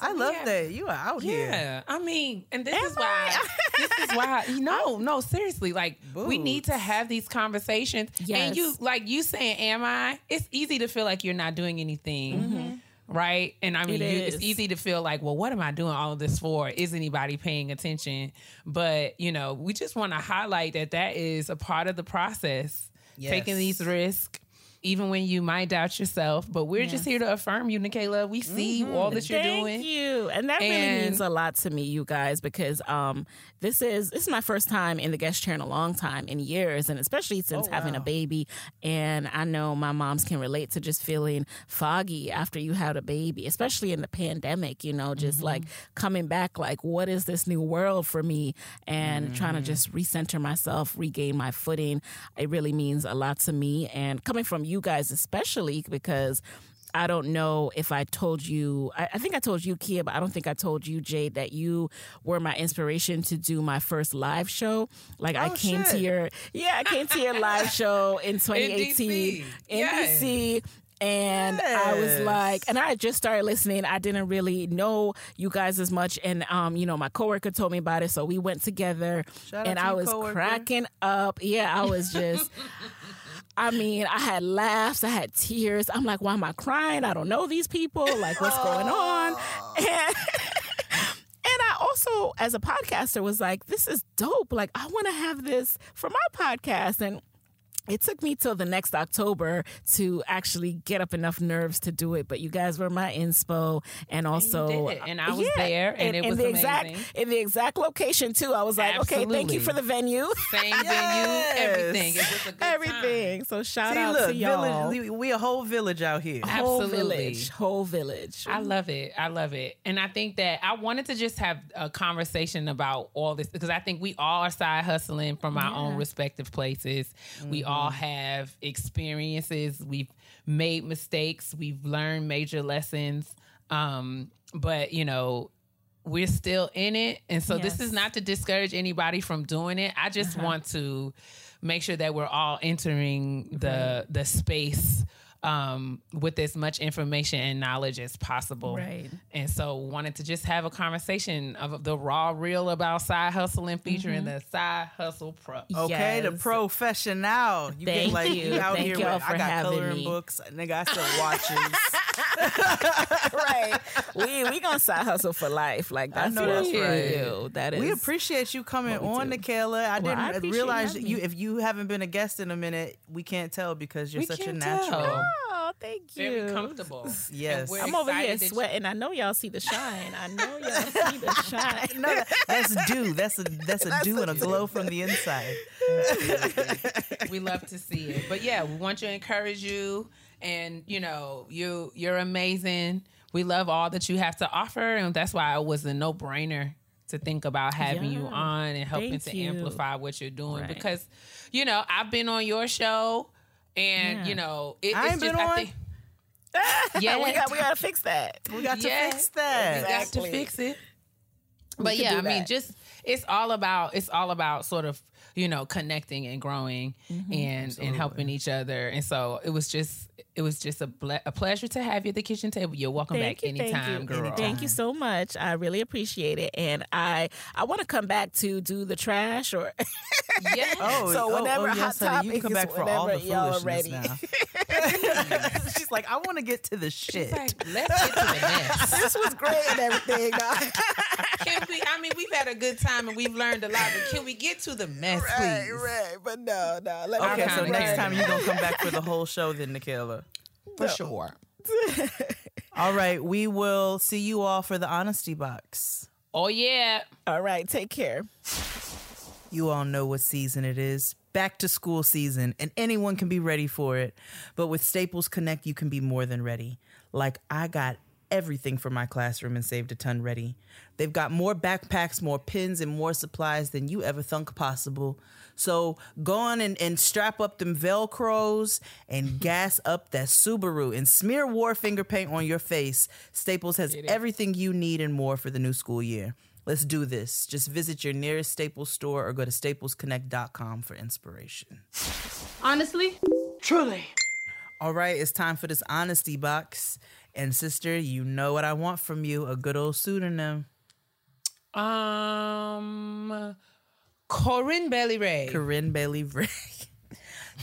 I love yeah. that you are out here. Yeah, I mean, and this is why. this is why. [LAUGHS] No, no, seriously. Like we need to have these conversations. Yes. And you, like you saying, "Am I?" It's easy to feel like you're not doing anything. Mm-hmm. Right. And I mean, It you, it's easy to feel like, well, what am I doing all of this for? Is anybody paying attention? But, you know, we just want to highlight that that is a part of the process, taking these risks. Even when you might doubt yourself, but we're just here to affirm you, Nicaila. We see mm-hmm. all that you're Thank doing. Thank you. And that really means a lot to me, you guys, because um this is this is my first time in the guest chair in a long time, in years, and especially since oh, having a baby. And I know my moms can relate to just feeling foggy after you had a baby, especially in the pandemic, you know, just like mm-hmm. coming back like, what is this new world for me? And trying to mm-hmm. just recenter myself, regain my footing. It really means a lot to me. And coming from you guys especially because I don't know if I told you. I, I think I told you, Keia, but I don't think I told you, Jade, that you were my inspiration to do my first live show. Like I Oh, came to your, yeah, I came to your live [LAUGHS] show in 2018 DC. in Yes. DC. And I was like, and I just started listening. I didn't really know you guys as much. And, um, you know, my coworker told me about it. So we went together Shout out and I was coworker. cracking up. Yeah, I was just, [LAUGHS] I mean, I had laughs, I had tears. I'm like, why am I crying? I don't know these people. Like, what's going on? And, [LAUGHS] and I also, as a podcaster, was like, this is dope. Like, I want to have this for my podcast. And it took me till the next October to actually get up enough nerves to do it, but you guys were my inspo, and also did it, and I was there, and it in was the exact amazing. in the exact location too. I was like, okay, thank you for the venue, Same Yes. venue, [LAUGHS] everything. It was a good time. everything. So shout See, out look, to y'all. village, we a whole village out here. whole Absolutely. village, whole village. I love it. I love it. And I think that I wanted to just have a conversation about all this because I think we all are side hustling from our own respective places. We mm-hmm. all have experiences. We've made mistakes. We've learned major lessons. Um, but, you know, we're still in it. And so this is not to discourage anybody from doing it. I just want to make sure that we're all entering the the space um, with as much information and knowledge as possible. Right. And so wanted to just have a conversation of the raw real about side hustle hustling featuring the side hustle pro. Okay, the Yes. professional. You Thank get like you. you out Thank here y'all with I got having coloring me. books. Nigga, I sell watches. [LAUGHS] [LAUGHS] right. We we gonna side hustle for life. Like that's know what that's we right. do. That is. we appreciate you coming on, do. Nicaila. I Well, didn't appreciate you realize having you if you haven't been a guest in a minute, we can't tell because you're We such a can't natural. tell. Oh, oh thank you. Very comfortable. [LAUGHS] Yes. And I'm over here excited you- sweating. I know y'all see the shine. I know y'all [LAUGHS] see the shine. No, that's dew. That's a that's a dew and a glow from the inside. we love to see it. But yeah, we want to encourage you and you know, you you're amazing. We love all that you have to offer and that's why it was a no-brainer to think about having you on and helping Thank to you. amplify what you're doing Right. because you know i've been on your show and Yeah. you know it, I it's ain't just been I on. think yeah, [LAUGHS] we got we got to fix that. We got to Yeah. fix that. we got to fix it but yeah i mean just it's all about it's all about sort of you know connecting and growing Mm-hmm. and and helping each other and so it was just it was just a, ble- a pleasure to have you at the kitchen table you're welcome Thank back you, anytime thank you. girl Thank you so much. I really appreciate it, and I I want to come back to do the trash or [LAUGHS] yeah Oh, So oh, whenever oh, Hot yes, honey, you can come back for all the whenever y'all are foolishness ready. now. [LAUGHS] [LAUGHS] She's like, I want to get to the shit. It's like, let's get to the mess. this was great and everything. Can we? I mean, we've had a good time and we've learned a lot, but can we get to the mess, please? right. Right. But no, no. Let Okay, I'm so next time you're gonna come back for the whole show, then Nicaila. For sure. [LAUGHS] All right, we will see you all for the honesty box. Oh yeah. All right. Take care. You all know what season it is. Back to school season, and anyone can be ready for it. But with Staples Connect, you can be more than ready. Like, I got everything for my classroom and saved a ton ready. They've got more backpacks, more pins, and more supplies than you ever thunk possible. So go on and, and strap up them Velcros and [LAUGHS] gas up that Subaru and smear war finger paint on your face. Staples has everything you need and more for the new school year. Let's do this. Just visit your nearest Staples store or go to staplesconnect.com for inspiration. Honestly? Truly. All right, it's time for this honesty box. And sister, you know what I want from you a good old pseudonym. Um, Corinne Bailey Rae. Corinne Bailey Rae. [LAUGHS]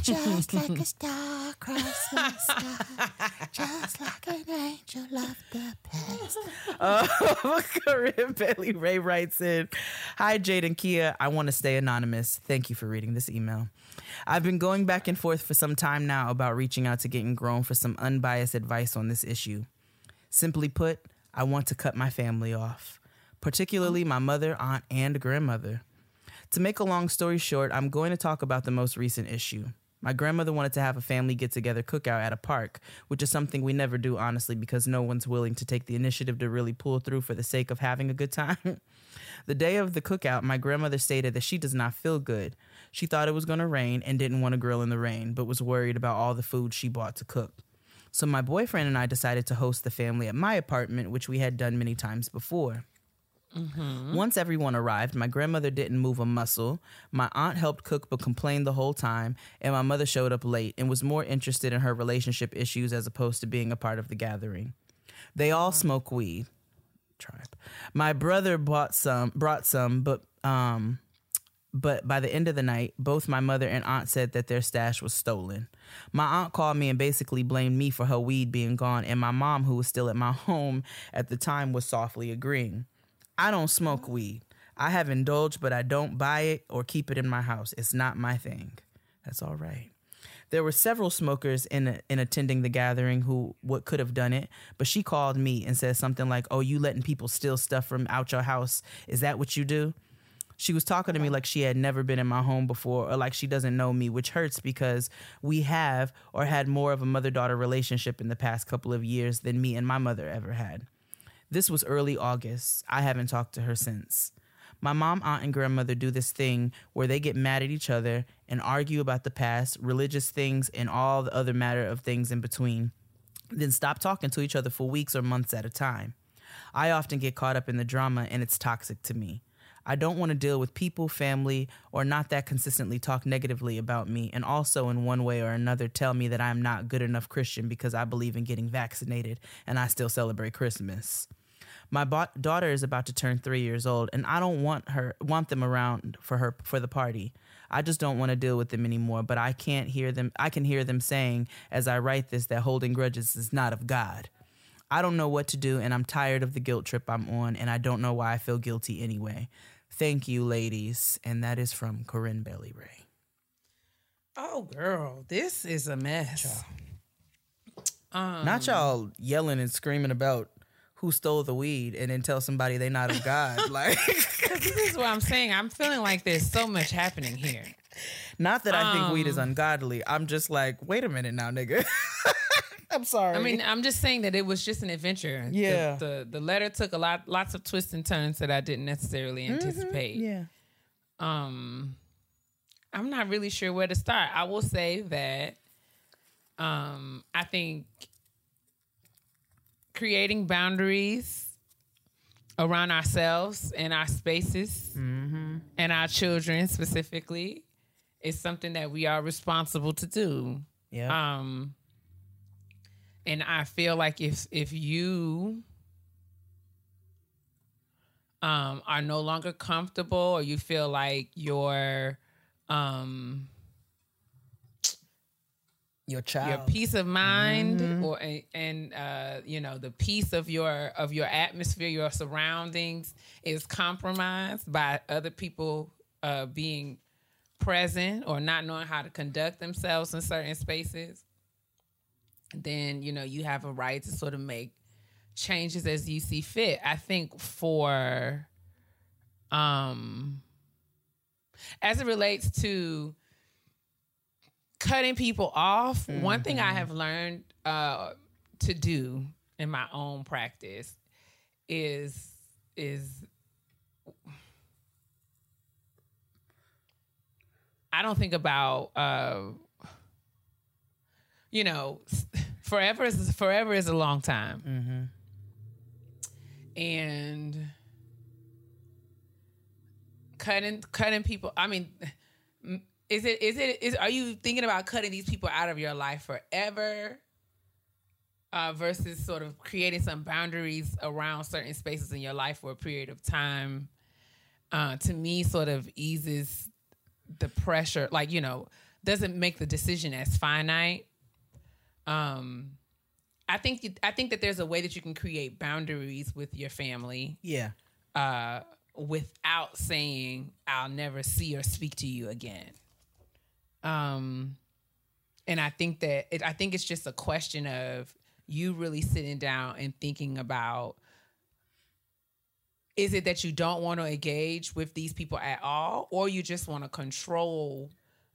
Just like a [LAUGHS] star across the sky, just like an angel of the past. [LAUGHS] Oh, [LAUGHS] Corinne Bailey Rae writes in Hi, Jade and Keia. I want to stay anonymous. Thank you for reading this email. I've been going back and forth for some time now about reaching out to Getting Grown for some unbiased advice on this issue. Simply put, I want to cut my family off, particularly my mother, aunt, and grandmother. To make a long story short, I'm going to talk about the most recent issue. My grandmother wanted to have a family get together cookout at a park, which is something we never do, honestly, because no one's willing to take the initiative to really pull through for the sake of having a good time. [LAUGHS] the day of the cookout, my grandmother stated that she does not feel good. She thought it was going to rain and didn't want to grill in the rain, but was worried about all the food she bought to cook. So my boyfriend and I decided to host the family at my apartment, which we had done many times before. Once everyone arrived, my grandmother didn't move a muscle. My aunt helped cook but complained the whole time, and my mother showed up late and was more interested in her relationship issues as opposed to being a part of the gathering. They all smoke weed. Tribe. My brother bought some, brought some, but um, but by the end of the night, both my mother and aunt said that their stash was stolen. My aunt called me and basically blamed me for her weed being gone, and my mom, who was still at my [LAUGHS] home at the time, was softly agreeing. I don't smoke weed. I have indulged, but I don't buy it or keep it in my house. It's not my thing. That's all right. There were several smokers in in attending the gathering who what could have done it, but she called me and said something like, "Oh, you letting people steal stuff from out your house? Is that what you do?" She was talking to me like she had never been in my home before or like she doesn't know me, which hurts because we have or had more of a mother-daughter relationship in the past couple of years than me and my mother ever had. This was early August. I haven't talked to her since. My mom, aunt, and grandmother do this thing where they get mad at each other and argue about the past, religious things, and all the other matter of things in between, then stop talking to each other for weeks or months at a time. I often get caught up in the drama, and it's toxic to me. I don't want to deal with people, family, or not that consistently talk negatively about me, and also in one way or another tell me that I'm not good enough Christian because I believe in getting vaccinated and I still celebrate Christmas. My bo- daughter is about to turn three years old, and I don't want her want them around for her for the party. I just don't want to deal with them anymore. But I can't hear them. I can hear them saying as I write this that holding grudges is not of God. I don't know what to do, and I'm tired of the guilt trip I'm on, and I don't know why I feel guilty anyway. Thank you, ladies, and that is from Corinne Belly Ray. Oh, girl, this is a mess. Um, Not y'all yelling and screaming about who stole the weed, and then tell somebody they're not of God. [LAUGHS] like. this is what I'm saying. I'm feeling like there's so much happening here. Not that I think weed is Um, ungodly. I'm just like, wait a minute now, nigga. [LAUGHS] I'm sorry. I mean, I'm just saying that it was just an adventure. Yeah. The the, letter took a lot lots of twists and turns that I didn't necessarily anticipate. yeah. Um I'm not really sure where to start. I will say that um I think creating boundaries around ourselves and our spaces and our children specifically is something that we are responsible to do. Yeah. Um, and I feel like if if you um are no longer comfortable or you feel like your um your child. your peace of mind or and uh you know the peace of your of your atmosphere your surroundings is compromised by other people uh being present or not knowing how to conduct themselves in certain spaces. Then you know you have a right to sort of make changes as you see fit. I think for um as it relates to cutting people off one thing i have learned uh to do in my own practice is is i don't think about uh you know [LAUGHS] forever is forever is a long time. And cutting cutting people i mean is it is it is are you thinking about cutting these people out of your life forever uh, versus sort of creating some boundaries around certain spaces in your life for a period of time uh, to me sort of eases the pressure like you know doesn't make the decision as finite um i think i think that there's a way that you can create boundaries with your family yeah. uh, without saying I'll never see or speak to you again. Um, and I think that it, I think it's just a question of you really sitting down and thinking about is it that you don't want to engage with these people at all, or you just want to control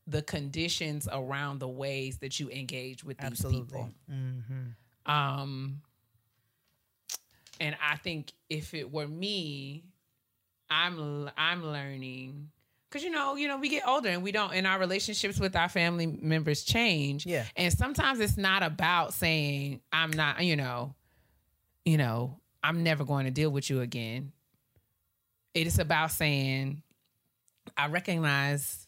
the conditions around the ways that you engage with these Absolutely. people? Um, and I think if it were me, I'm I'm learning because you know you know we get older and we don't and our relationships with our family members change. Yeah. and sometimes it's not about saying I'm not you know, you know I'm never going to deal with you again. It is about saying I recognize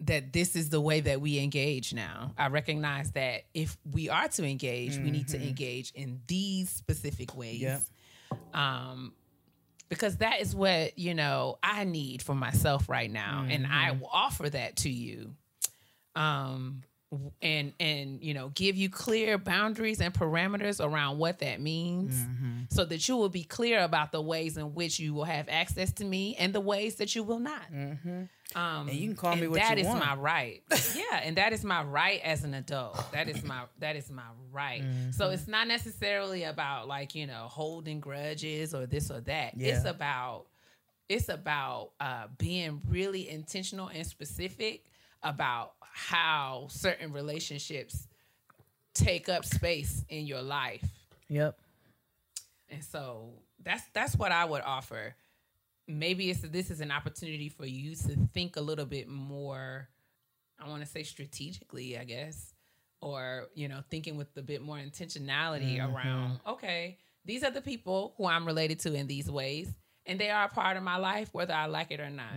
that this is the way that we engage now. I recognize that if we are to engage, we need to engage in these specific ways. Yep. Um because that is what, you know, I need for myself right now. And I mm-hmm. will offer that to you. Um and and you know give you clear boundaries and parameters around what that means mm-hmm. so that you will be clear about the ways in which you will have access to me and the ways that you will not mm-hmm. Um, And you can call me what that you is want. my right. [LAUGHS] yeah, and that is my right as an adult. That is my that is my right. So Mm-hmm. it's not necessarily about like you know holding grudges or this or that. Yeah. It's about it's about uh, being really intentional and specific about how certain relationships take up space in your life. Yep. And so that's that's what I would offer. Maybe it's this is an opportunity for you to think a little bit more. I want to say strategically, I guess, or you know, thinking with a bit more intentionality around. Okay, these are the people who I'm related to in these ways, and they are a part of my life, whether I like it or not.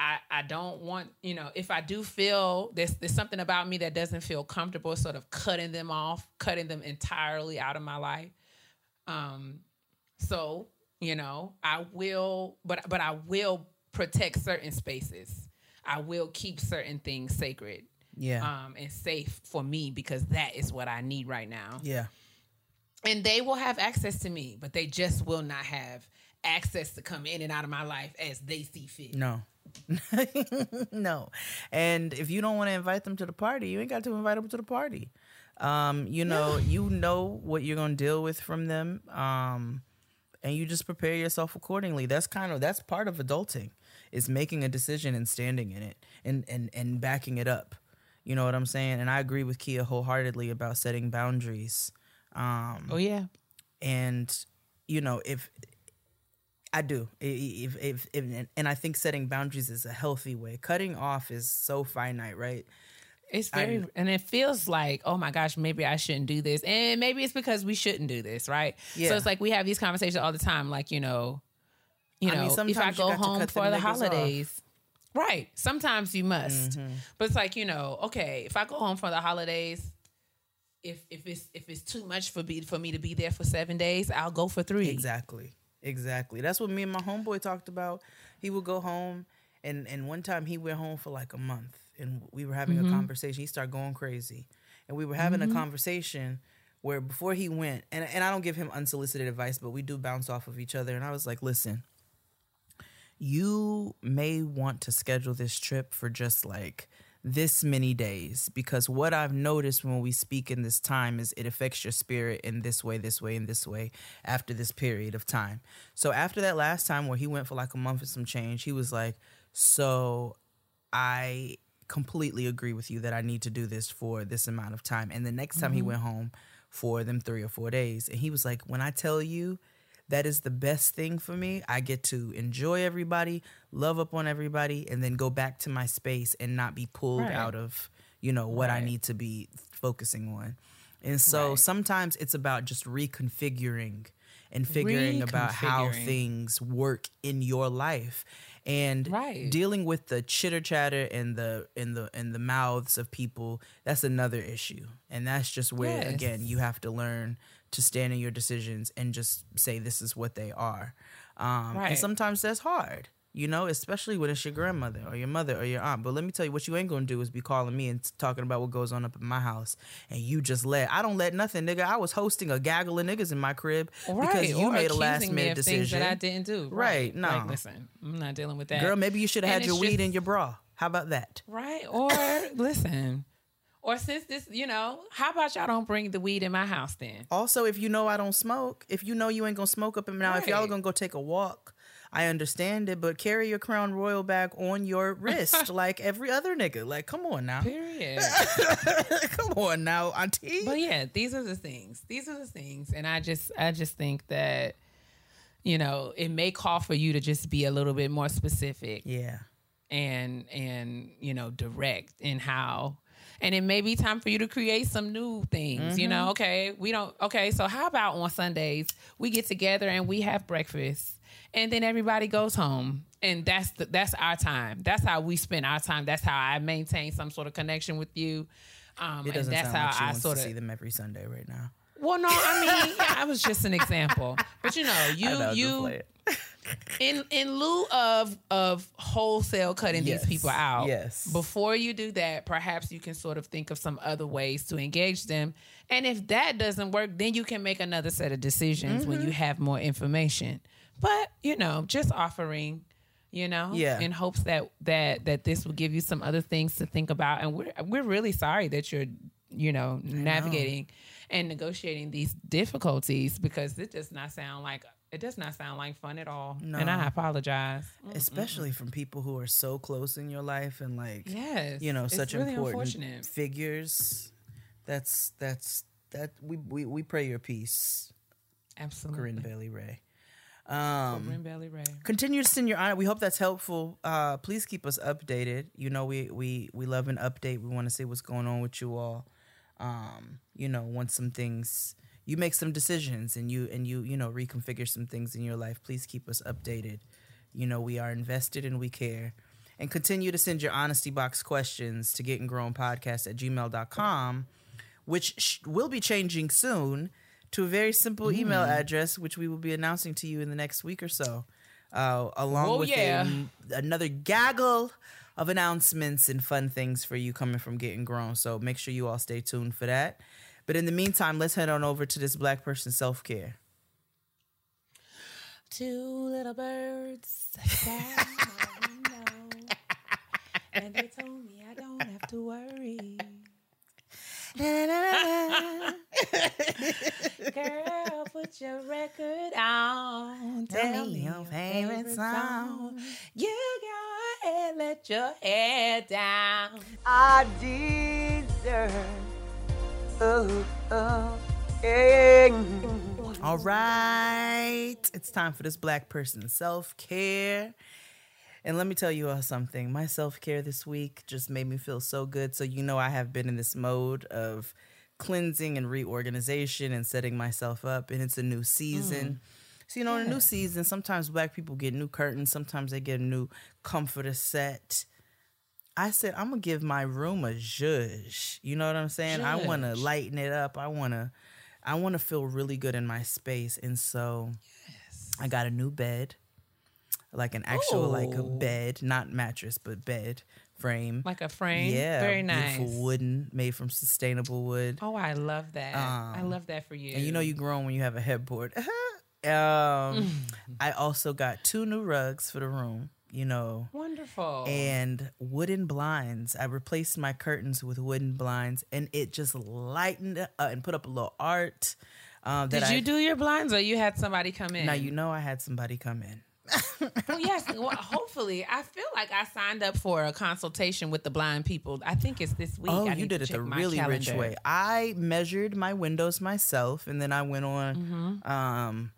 I, I don't want, you know, if I do feel there's there's something about me that doesn't feel comfortable sort of cutting them off, cutting them entirely out of my life. Um so, you know, I will but but I will protect certain spaces. I will keep certain things sacred Yeah. um and safe for me because that is what I need right now yeah. and they will have access to me, but they just will not have access to come in and out of my life as they see fit. No. [LAUGHS] no. And if you don't want to invite them to the party, you ain't got to invite them to the party. Um, you know, you know what you're going to deal with from them. Um, and you just prepare yourself accordingly. That's kind of that's part of adulting is making a decision and standing in it and and and backing it up. You know what I'm saying? And I agree with Keia wholeheartedly about setting boundaries. Um, Oh yeah. and you know if I do if, if, if and I think setting boundaries is a healthy way. Cutting off is so finite, right? It's very, and it feels like, oh my gosh, maybe I shouldn't do this, and maybe it's because we shouldn't do this, right? Yeah. So it's like we have these conversations all the time, like you know, you I know, mean, if I go home for the niggas off. holidays, right? Sometimes you must, Mm-hmm. but it's like you know, okay, if I go home for the holidays. If, if it's if it's too much for be for me to be there for seven days, I'll go for three. Exactly. Exactly. That's what me and my homeboy talked about. He would go home and and one time he went home for like a month and we were having a mm-hmm. conversation. He started going crazy. And we were having a mm-hmm. conversation where before he went and and I don't give him unsolicited advice, but we do bounce off of each other and I was like, "Listen, you may want to schedule this trip for just like this many days because what I've noticed when we speak in this time is it affects your spirit in this way, this way, and this way after this period of time. So after that last time where he went for like a month and some change, he was like, So I completely agree with you that I need to do this for this amount of time. And the next time he mm-hmm. went home for them three or four days, and he was like, When I tell you that is the best thing for me. I get to enjoy everybody, love up on everybody, and then go back to my space and not be pulled Right. out of, you know, what I need to be focusing on. And so Right. sometimes it's about just reconfiguring and figuring about how things work in your life and Right. dealing with the chitter chatter and the in the in the mouths of people that's another issue and that's just where Yes. again you have to learn to stand in your decisions and just say this is what they are um, and sometimes that's hard you know especially when it's your grandmother or your mother or your aunt but let me tell you what you ain't gonna do is be calling me and talking about what goes on up in my house and you just let i don't let nothing nigga i was hosting a gaggle of niggas in my crib right? because you or made a last minute decision that I didn't do. Right, no. Like, listen, I'm not dealing with that. girl maybe you should have had your it's weed in your bra how about that Right. Or [COUGHS] listen. Or since this, you know, how about y'all don't bring the weed in my house then? Also, if you know I don't smoke, if you know you ain't gonna smoke up and now, if y'all are gonna go take a walk, I understand it, but carry your Crown Royal bag on your [LAUGHS] wrist like every other nigga. Like, come on now, Period. [LAUGHS] come on now, auntie. but yeah, these are the things. These are the things. And I just I just think that, you know, it may call for you to just be a little bit more specific yeah, and and you know, direct in how and it may be time for you to create some new things. You know, mm-hmm. okay, we don't okay, so how about on Sundays we get together and we have breakfast and then everybody goes home. And that's the, that's our time. That's how we spend our time. That's how I maintain some sort of connection with you. Um, it and doesn't that's sound like she how I wants sort to of see them every Sunday right now. well, no, I mean, [LAUGHS] I was just an example. But you know, you know, you [LAUGHS] in in lieu of of wholesale cutting Yes, these people out. yes. Before you do that, perhaps you can sort of think of some other ways to engage them. And if that doesn't work, then you can make another set of decisions when Mm-hmm. you have more information. But, you know, just offering you know Yeah. in hopes that that that this will give you some other things to think about. And we're we're really sorry that you're you know navigating and negotiating these difficulties because it does not sound like it does not sound like fun at all. And i apologize. Especially from people who are so close in your life and like, yes. you know, such really important figures. That's that's that we we, we pray your peace, absolutely. Corinne Bailey Rae. Um, Bailey Rae. continue to send your honor. We hope that's helpful. Uh, please keep us updated. You know, we we we love an update. We want to see what's going on with you all. Um, you know, once some things you make some decisions and you and you you know reconfigure some things in your life. Please keep us updated. You know, we are invested and we care. And continue to send your honesty box questions to getting grown podcast at gmail.com, which sh- will be changing soon to a very simple email Mm. address, which we will be announcing to you in the next week or so, uh, along Oh, with yeah. a, another gaggle of announcements and fun things for you coming from Getting Grown. So make sure you all stay tuned for that. But in the meantime, let's head on over to this Black person self care. Two little birds sat on my window, and they told me I don't have to worry. Girl, put your record on. Tell me your favorite song. You got head, let your head down. I deserve. Oh, oh. All right. It's time for this black person self care. And let me tell you all something. My self care this week just made me feel so good. So, you know, I have been in this mode of cleansing and reorganization and setting myself up. And it's a new season. Mm. So, you know, in a new season, sometimes black people get new curtains, sometimes they get a new comforter set. I said, I'm gonna give my room a zhuzh. You know what I'm saying? I want to lighten it up. I want to, I want to feel really good in my space, and so I got a new bed, like an actual like a bed, not mattress, but bed frame. Like a frame. Yeah, Very nice. Wooden, made from sustainable wood. Oh, I love that. I Um, love that for you. And you know you grown when you have a headboard. [LAUGHS] um, I also got two new rugs for the room. You know, Wonderful. and wooden blinds. I replaced my curtains with wooden blinds, and it just lightened up and put up a little art. Um, Did you I, do your blinds or you had somebody come in? Now you know I had somebody come in. Oh, yes. Well, hopefully, I feel like I signed up for a consultation with the blind people. I think it's this week. Oh, I you did it the really rich calendar. way. I measured my windows myself, and then I went on. Mm-hmm. Um,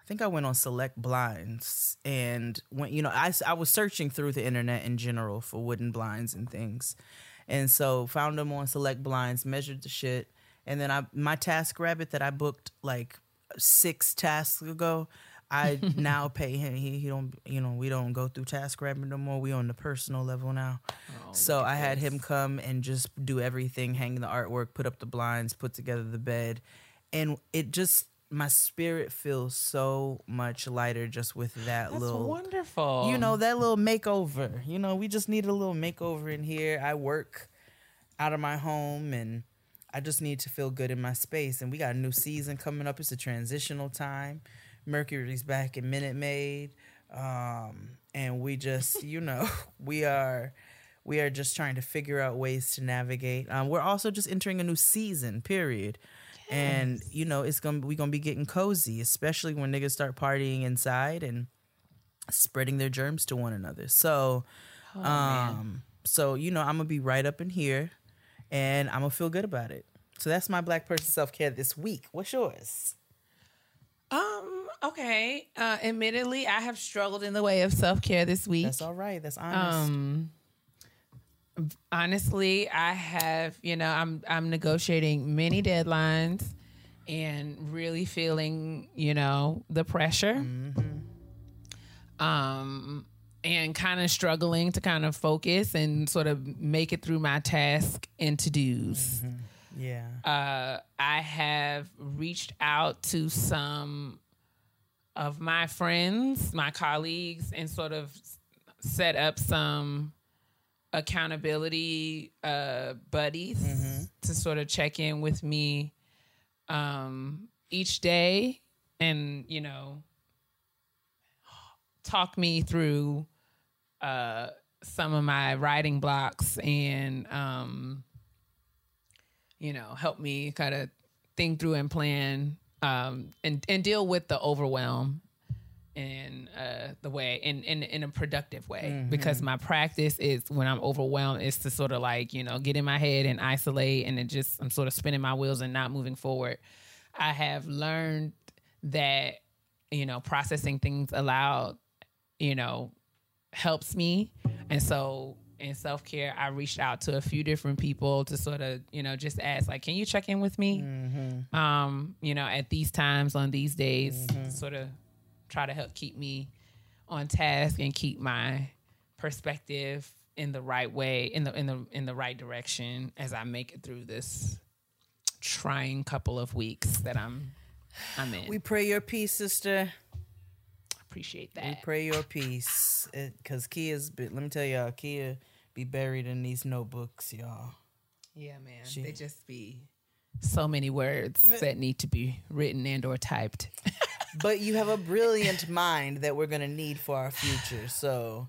I think I went on Select Blinds, and when you know, I I was searching through the internet in general for wooden blinds and things, and so found them on Select Blinds, measured the shit, and then I my TaskRabbit that I booked like six tasks ago. I [LAUGHS] now pay him. He, he don't, you know, we don't go through TaskRabbit no more. We on the personal level now. Oh, so I had him come and just do everything, hang the artwork, put up the blinds, put together the bed, and it just my spirit feels so much lighter just with that That's little wonderful. you know that little makeover you know we just need a little makeover in here i work out of my home and i just need to feel good in my space and we got a new season coming up it's a transitional time mercury's back in minute maid um, and we just you know [LAUGHS] we are we are just trying to figure out ways to navigate um, we're also just entering a new season period and you know it's gonna we gonna be getting cozy especially when niggas start partying inside and spreading their germs to one another. So, um, so you know, I'm gonna be right up in here, and I'm gonna feel good about it. So that's my black person self care this week. What's yours? Um. Okay. Uh, admittedly, I have struggled in the way of self care this week. That's all right. That's honest. Um. Honestly, I have. You know, I'm I'm negotiating many deadlines, and really feeling you know the pressure. Um. And kind of struggling to kind of focus and sort of make it through my task and to dos. Yeah. uh, I have reached out to some of my friends, my colleagues, and sort of set up some accountability uh, buddies to sort of check in with me um, each day and, you know, talk me through uh, some of my writing blocks and, um, you know, help me kind of think through and plan um, and and deal with the overwhelm in uh, the way in, in in a productive way. Because my practice is when I'm overwhelmed is to sort of like you know get in my head and isolate and it just I'm sort of spinning my wheels and not moving forward. I have learned that you know processing things aloud you know helps me. And so in self-care i reached out to a few different people to sort of you know just ask like can you check in with me um you know at these times on these days sort of try to help keep me on task and keep my perspective in the right way in the in the in the right direction as i make it through this trying couple of weeks that i'm i'm in We pray your peace, sister. appreciate that. We pray your peace. Because Keia's, been, let me tell y'all, Kia be buried in these notebooks, y'all. Yeah, man. She- They just be so many words that need to be written and or typed. [LAUGHS] But you have a brilliant mind that we're going to need for our future. So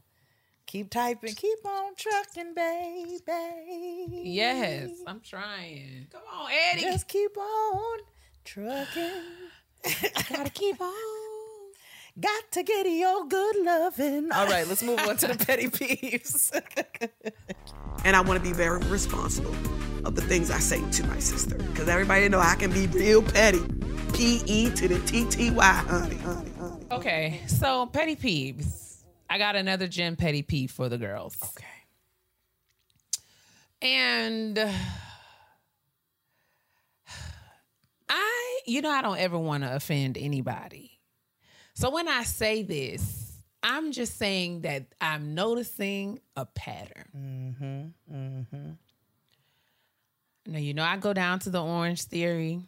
keep typing, keep on trucking, baby. yes, I'm trying. Come on, Eddie. Just keep on trucking. gotta keep on. Got to get your good loving. All right, let's move on to the [LAUGHS] petty peeves. [LAUGHS] and I want to be very responsible of the things I say to my sister because everybody know I can be real petty. P E to the T T Y, honey, honey, honey. Okay, so petty peeves. I got another gym petty peeve for the girls. okay. And I, you know, I don't ever want to offend anybody. So when I say this, I'm just saying that I'm noticing a pattern. Mm-hmm. Mm-hmm. Now, you know, I go down to the Orange Theory,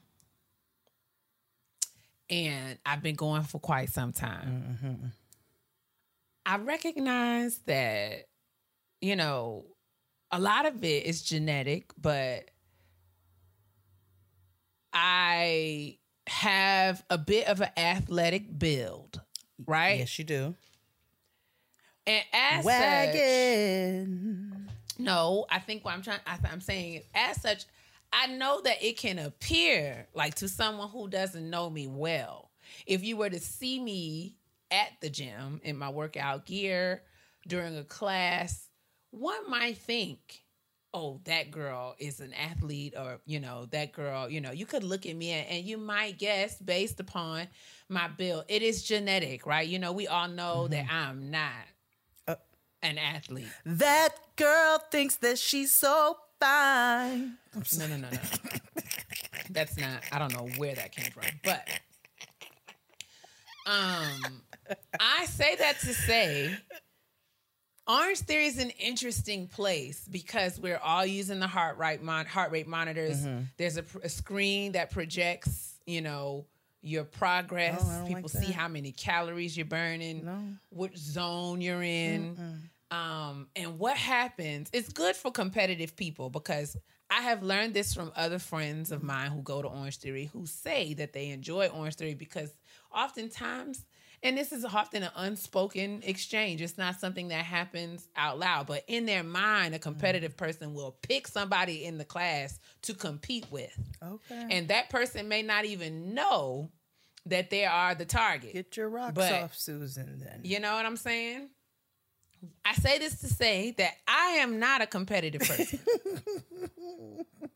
and I've been going for quite some time. I recognize that, you know, a lot of it is genetic, but I have a bit of an athletic build, right? Yes, you do. And as such, no, I think what I'm trying, I, I'm saying, as such, I know that it can appear like to someone who doesn't know me well. If you were to see me at the gym in my workout gear during a class, one might think, oh, that girl is an athlete, or, you know, that girl, you know, you could look at me and, and you might guess based upon my build. It is genetic, right? You know, we all know that I'm not Uh, an athlete. That girl thinks that she's so fine. No, no, no, no. That's not. I don't know where that came from, but um, I say that to say, Orange Theory is an interesting place because we're all using the heart rate mon- heart rate monitors. Mm-hmm. There's a, pr- a screen that projects, you know, your progress. Oh, People like see how many calories you're burning, No. what zone you're in. Um, and what happens, it's good for competitive people because I have learned this from other friends of mine who go to Orange Theory who say that they enjoy Orange Theory because oftentimes, and this is often an unspoken exchange, it's not something that happens out loud, but in their mind, a competitive mm. person will pick somebody in the class to compete with. Okay. And that person may not even know that they are the target. Get your rocks But- off, Susan, then. You know what I'm saying? I say this to say that I am not a competitive person. [LAUGHS]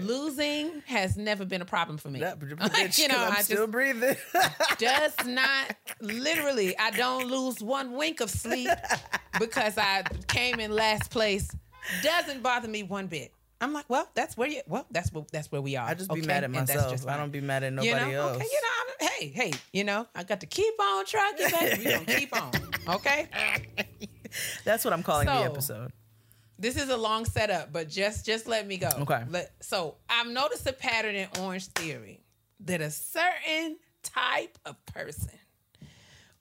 Losing has never been a problem for me. That, [LAUGHS] Like, you know, I'm I still just breathing. [LAUGHS] does not literally. I don't lose one wink of sleep because I came in last place. Doesn't bother me one bit. I'm like, well, that's where you. Well, that's where that's where we are. I just be okay? mad at myself. I don't be mad at nobody you know, else. Okay, you know, I'm, hey, hey, you know, I got to keep on trucking, baby. We gonna keep on, okay? [LAUGHS] That's what I'm calling the episode. This is a long setup, but just just let me go. Okay. Let, so I've noticed a pattern in Orange Theory that a certain type of person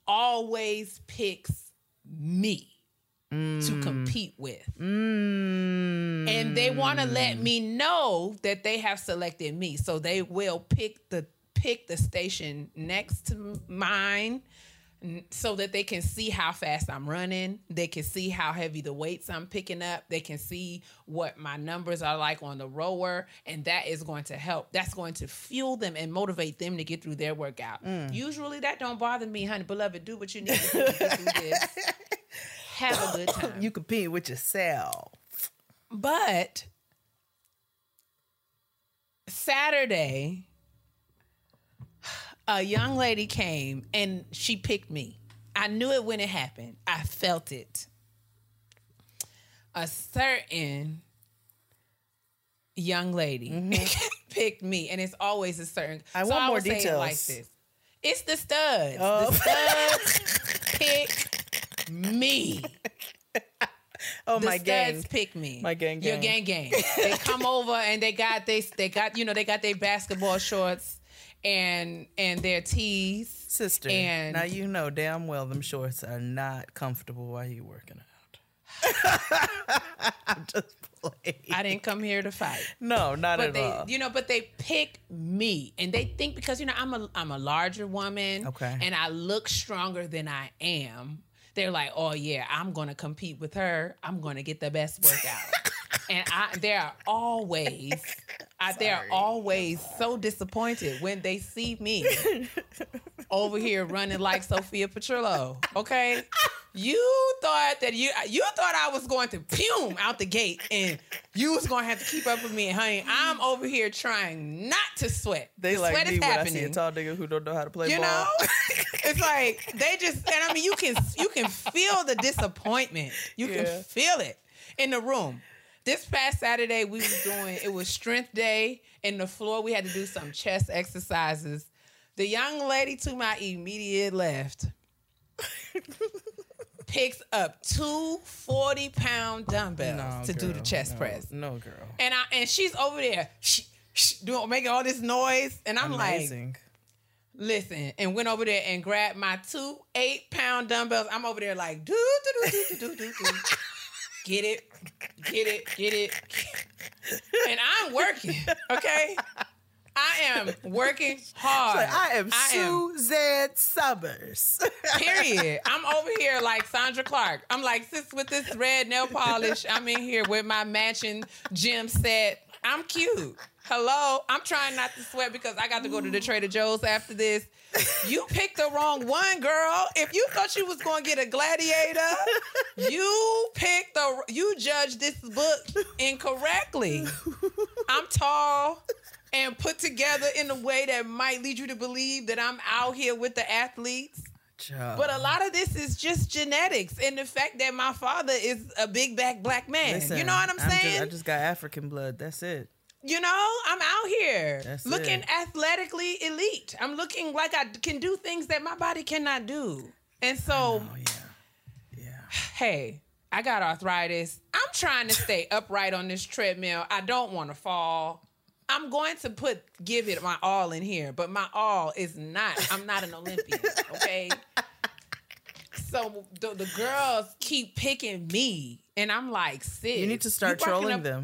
always picks me to mm. compete with. Mm. And they want to let me know that they have selected me. So they will pick the pick the station next to mine so that they can see how fast I'm running. They can see how heavy the weights I'm picking up. They can see what my numbers are like on the rower. And that is going to help. That's going to fuel them and motivate them to get through their workout. Mm. Usually that don't bother me, honey. Beloved, do what you need to do to get this. [LAUGHS] Have a good time. You compete with yourself. But Saturday, a young lady came and she picked me. I knew it when it happened. I felt it. A certain young lady [LAUGHS] picked me, and it's always a certain. Mm-hmm. I want more would say it like details. this. It's the studs. Oh. The studs [LAUGHS] pick me. Oh, the my gang. pick me. My gang Your gang. gang gang. they come over and they got they they got you know they got their basketball shorts and and their tees. Sister, And- now you know damn well them shorts are not comfortable while you're working out. [LAUGHS] [LAUGHS] I'm just playing. I didn't come here to fight. no, not But at they, all. you know, but they pick me, and they think because you know I'm a I'm a larger woman, Okay. and I look stronger than I am. They're like, oh yeah, I'm gonna compete with her. I'm gonna get the best workout, [LAUGHS] and I they are always, I, they are always so disappointed when they see me [LAUGHS] over here running like Sophia Petrillo. Okay, you thought that you you thought I was going to pum out the gate, and you was going to have to keep up with me, honey. I'm over here trying not to sweat. They the like sweat me is when I see a tall nigga who don't know how to play You ball. know, [LAUGHS] it's like they just, and I mean, you can you can feel the disappointment. You Yeah. can feel it in the room. This past Saturday, we was doing it was strength day in the floor. We had to do some chest exercises. The young lady to my immediate left [LAUGHS] picks up two 40 pound dumbbells No, to do the chest no, press. No, girl. And I and she's over there sh- sh- doing making all this noise. And I'm like, listen, and went over there and grabbed my two eight pound dumbbells. I'm over there like, do, do, do, do, do, do, do. [LAUGHS] Get it, get it, get it. And I'm working, okay? I am working hard. Like, I am I am Summers. Period. [LAUGHS] I'm over here like Sandra Clark. I'm like, sis, with this red nail polish, I'm in here with my matching gym set. I'm cute. Hello. I'm trying not to sweat because I got to go to mm. the Trader Joe's after this. You picked the wrong one, girl. If you thought you was going to get a gladiator, you picked the you judged this book incorrectly. I'm tall and put together in a way that might lead you to believe that I'm out here with the athletes. Child. But a lot of this is just genetics and the fact that my father is a big back black man. Listen, you know what I'm just- saying? I just got African blood. That's it. You know, I'm out here That's looking it. athletically elite. I'm looking like I can do things that my body cannot do. And so, Oh yeah. Yeah. hey, I got arthritis. I'm trying to stay [LAUGHS] upright on this treadmill. I don't want to fall. I'm going to put give it my all in here, but my all is not. I'm not an Olympian, [LAUGHS] okay? So the, the girls keep picking me, and I'm like, sis, You need to start trolling up- them.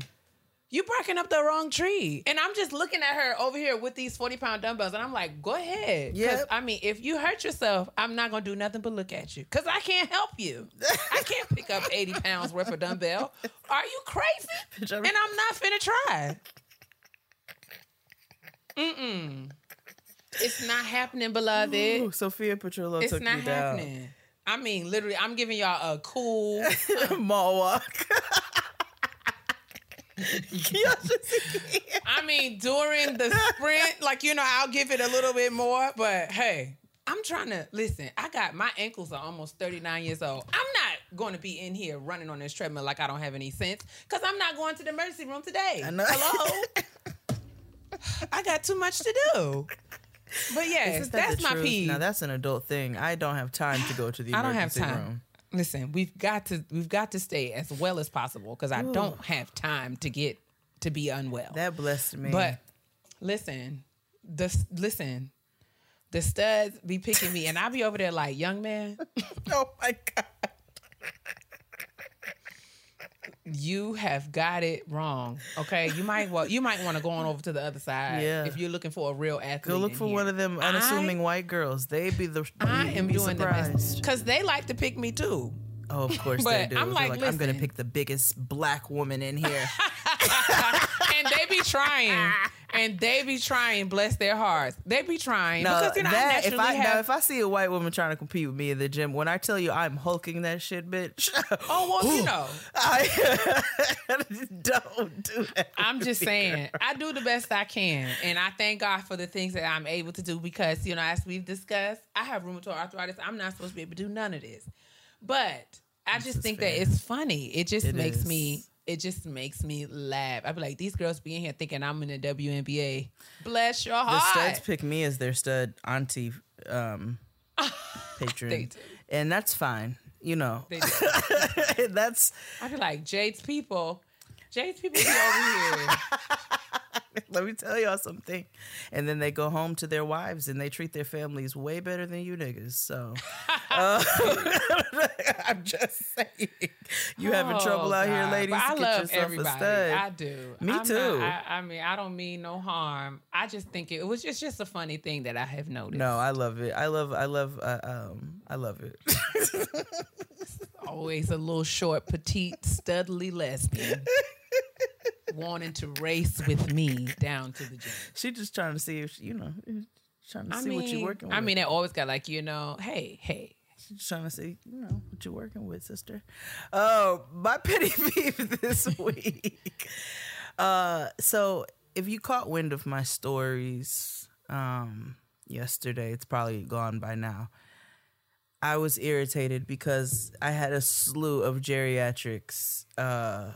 You barking up the wrong tree, and I'm just looking at her over here with these 40 pound dumbbells, and I'm like, go ahead. Yep. I mean, if you hurt yourself, I'm not gonna do nothing but look at you, cause I can't help you. [LAUGHS] I can't pick up 80 pounds worth of dumbbell. Are you crazy? And I'm- not finna try. Mm-mm. It's not happening, beloved. Ooh, Sophia Petrillo it's took not me down. happening. I mean, literally, I'm giving y'all a cool. [LAUGHS] Mall walk. [LAUGHS] Y'all should see- I mean, during the sprint, like you know, I'll give it a little bit more. But hey, I'm trying to listen. I got my ankles are almost 39 years old. I'm not going to be in here running on this treadmill like I don't have any sense because I'm not going to the emergency room today. I know. Hello. I got too much to do. But yes, that that's my truth? peeve. Now that's an adult thing. I don't have time to go to the I don't have emergency time. room. Listen, we've got to we've got to stay as well as possible because I don't have time to get to be unwell. That blessed me. But listen, the listen, the studs be picking me, and I'll be over there like, young man, [LAUGHS] oh my god. You have got it wrong. Okay, you might well, you might want to go on over to the other side Yeah. if you're looking for a real athlete. Go look for here. one of them unassuming I, white girls. They'd be the. I am doing the best surprised. because they like to pick me too. Oh, of course they do. I'm They're like, I'm gonna pick the biggest black woman in here. [LAUGHS] and they be trying, and they be trying. Bless their hearts, they be trying No, because you know I if I have. now if I see a white woman trying to compete with me in the gym, when I tell you I'm hulking that shit, bitch. [LAUGHS] oh well, you know. I [LAUGHS] don't do that. I'm just saying, I do the best I can, and I thank God for the things that I'm able to do because you know, as we've discussed, I have rheumatoid arthritis. I'm not supposed to be able to do none of this, but I just think fair. that it's funny. It just It makes is. me. It just makes me laugh. I'd be like, these girls be in here thinking I'm in the WNBA. Bless your heart. The studs pick me as their stud auntie um, [LAUGHS] patron, They do. and that's fine. You know, They [LAUGHS] do. that's I'd be like, Jade's people. Jade's people be over here. [LAUGHS] [LAUGHS] let me tell y'all something. And then they go home to their wives and they treat their families way better than you niggas. So uh, [LAUGHS] I'm just saying, you having Oh, trouble out here, ladies? But I Get love everybody. a stud. I do. Me I'm too. Not, I, I mean, I don't mean no harm. I just think it, it was just just a funny thing that I have noticed. no, I love it. I love. I love. Uh, um, I love it. [LAUGHS] always a little short, petite, studly lesbian wanting to race with me down to the gym. she just trying to see if she, you know Trying to I see mean, what you're working with. I mean, they always got like you know, hey, hey. She's trying to see, you know, what you're working with, sister. Oh, my [LAUGHS] petty peeve this [LAUGHS] week. Uh, so if you caught wind of my stories um, yesterday, it's probably gone by now. I was irritated because I had a slew of geriatrics uh,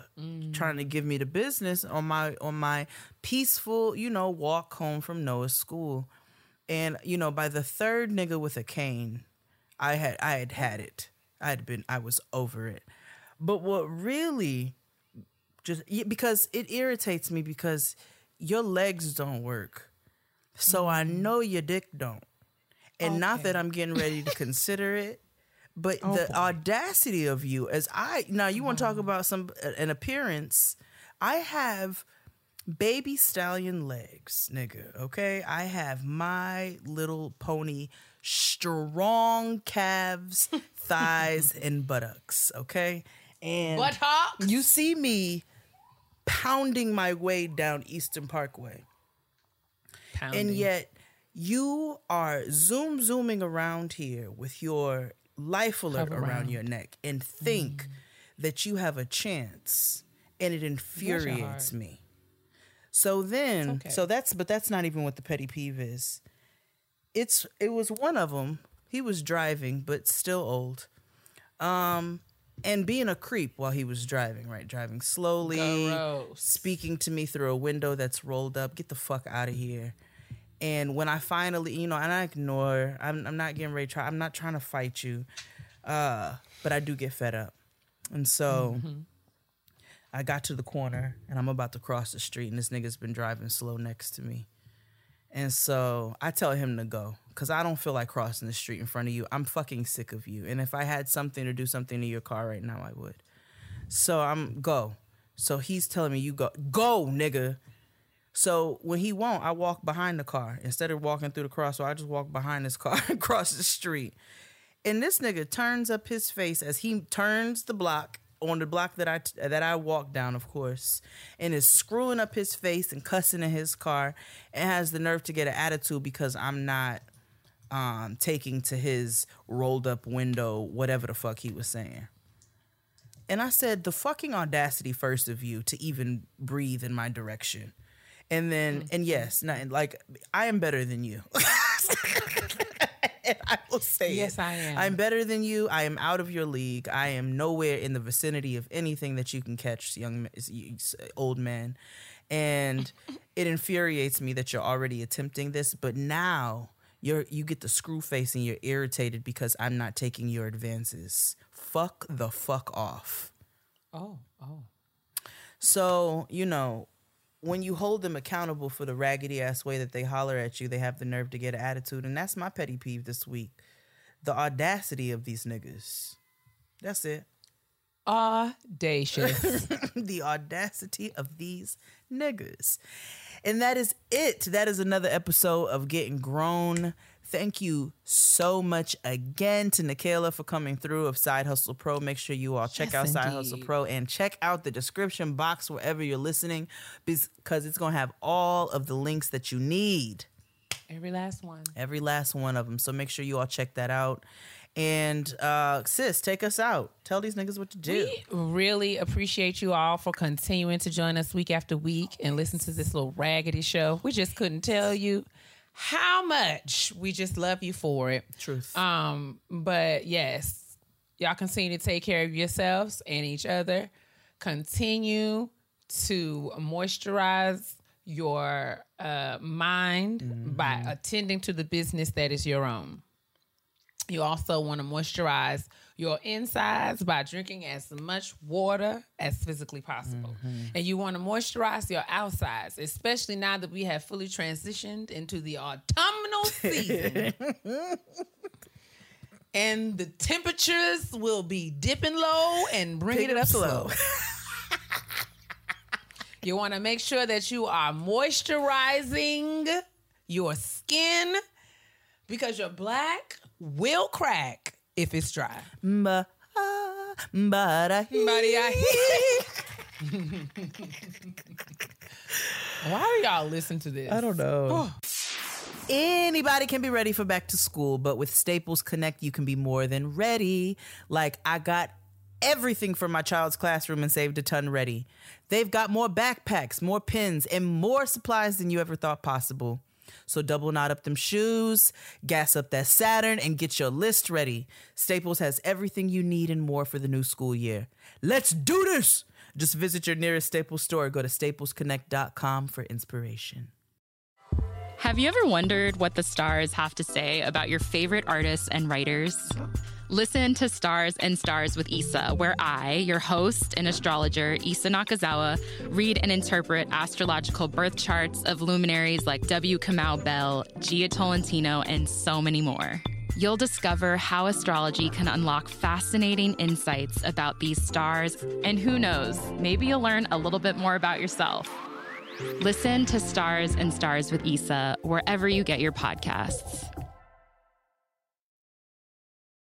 trying to give me the business on my on my peaceful, you know, walk home from Noah's school. And you know, by the third nigga with a cane, I had I had had it. I had been I was over it. But what really just because it irritates me because your legs don't work. So I know your dick don't. And not that I'm getting ready to consider it, but oh, the audacity of you as I now you want to talk mm-hmm. about some uh, an appearance. I have baby stallion legs, nigga. Okay, I have my little pony strong calves, [LAUGHS] thighs, and buttocks. Okay, and Buttocks? you see me pounding my way down Eastern Parkway, and yet you are zoom zooming around here with your life alert around around. your neck and think that you have a chance, and it infuriates me. So then, okay. so that's but that's not even what the petty peeve is. It's it was one of them. He was driving, but still old. Um, and being a creep while he was driving, right? Driving slowly, Gross. speaking to me through a window that's rolled up. Get the fuck out of here. And when I finally, you know, and I ignore, I'm, I'm not getting ready to try, I'm not trying to fight you, uh, but I do get fed up. And so I got to the corner and I'm about to cross the street, and this nigga's been driving slow next to me. And so I tell him to go because I don't feel like crossing the street in front of you. I'm fucking sick of you. And if I had something to do something to your car right now, I would. So I'm go. So he's telling me, you go, go, nigga. So when he won't, I walk behind the car. Instead of walking through the crosswalk, I just walk behind his car [LAUGHS] across the street. And this nigga turns up his face as he turns the block on the block that I that I walk down, of course, and is screwing up his face and cussing in his car, and has the nerve to get an attitude because I'm not um, taking to his rolled up window, whatever the fuck he was saying. And I said, the fucking audacity first of you to even breathe in my direction. And then, mm-hmm. and yes, not, like I am better than you. and [LAUGHS] I will say, Yes, it. I am. I'm better than you. I am out of your league. I am nowhere in the vicinity of anything that you can catch, young, old man. And [LAUGHS] it infuriates me that you're already attempting this, but now you're you get the screw face and you're irritated because I'm not taking your advances. Fuck the fuck off. Oh, oh. So, you know, when you hold them accountable for the raggedy ass way that they holler at you, they have the nerve to get an attitude. And that's my petty peeve this week. The audacity of these niggas. That's it. Audacious. [LAUGHS] the audacity of these niggas. And that is it. That is another episode of Getting Grown. Thank you so much again to Nicaila for coming through of Side Hustle Pro. Make sure you all check Yes, out Side. Hustle Pro and check out the description box wherever you're listening because it's going to have all of the links that you need. Every last one. Every last one of them. So make sure you all check that out. And uh sis, take us out. Tell these niggas what to do. We really appreciate you all for continuing to join us week after week and listen to this little raggedy show. We just couldn't tell you how much we just love you for it. Truth. Um, but yes, y'all continue to take care of yourselves and each other. Continue to moisturize your uh, mind by attending to the business that is your own. You also want to moisturize your insides by drinking as much water as physically possible. And you want to moisturize your outsides, especially now that we have fully transitioned into the autumnal [LAUGHS] season. and the temperatures will be dipping low and bringing it up slow. [LAUGHS] you want to make sure that you are moisturizing your skin because you're black will crack if it's dry. Ah, Buddy, I- Why do y'all listen to this? I don't know. [SIGHS] Anybody can be ready for back to school, but with Staples Connect, you can be more than ready. Like, I got everything for my child's classroom and saved a ton ready. They've got more backpacks, more pens, and more supplies than you ever thought possible. So double knot up them shoes, gas up that Saturn, and get your list ready. Staples has everything you need and more for the new school year. Let's do this! Just visit your nearest Staples store or go to staplesconnect.com for inspiration. Have you ever wondered what the stars have to say about your favorite artists and writers? Listen to Stars and Stars with Isa, where I, your host and astrologer, Isa Nakazawa, read and interpret astrological birth charts of luminaries like W. Kamau Bell, Jia Tolentino, and so many more. You'll discover how astrology can unlock fascinating insights about these stars, and who knows, maybe you'll learn a little bit more about yourself. Listen to Stars and Stars with Isa wherever you get your podcasts.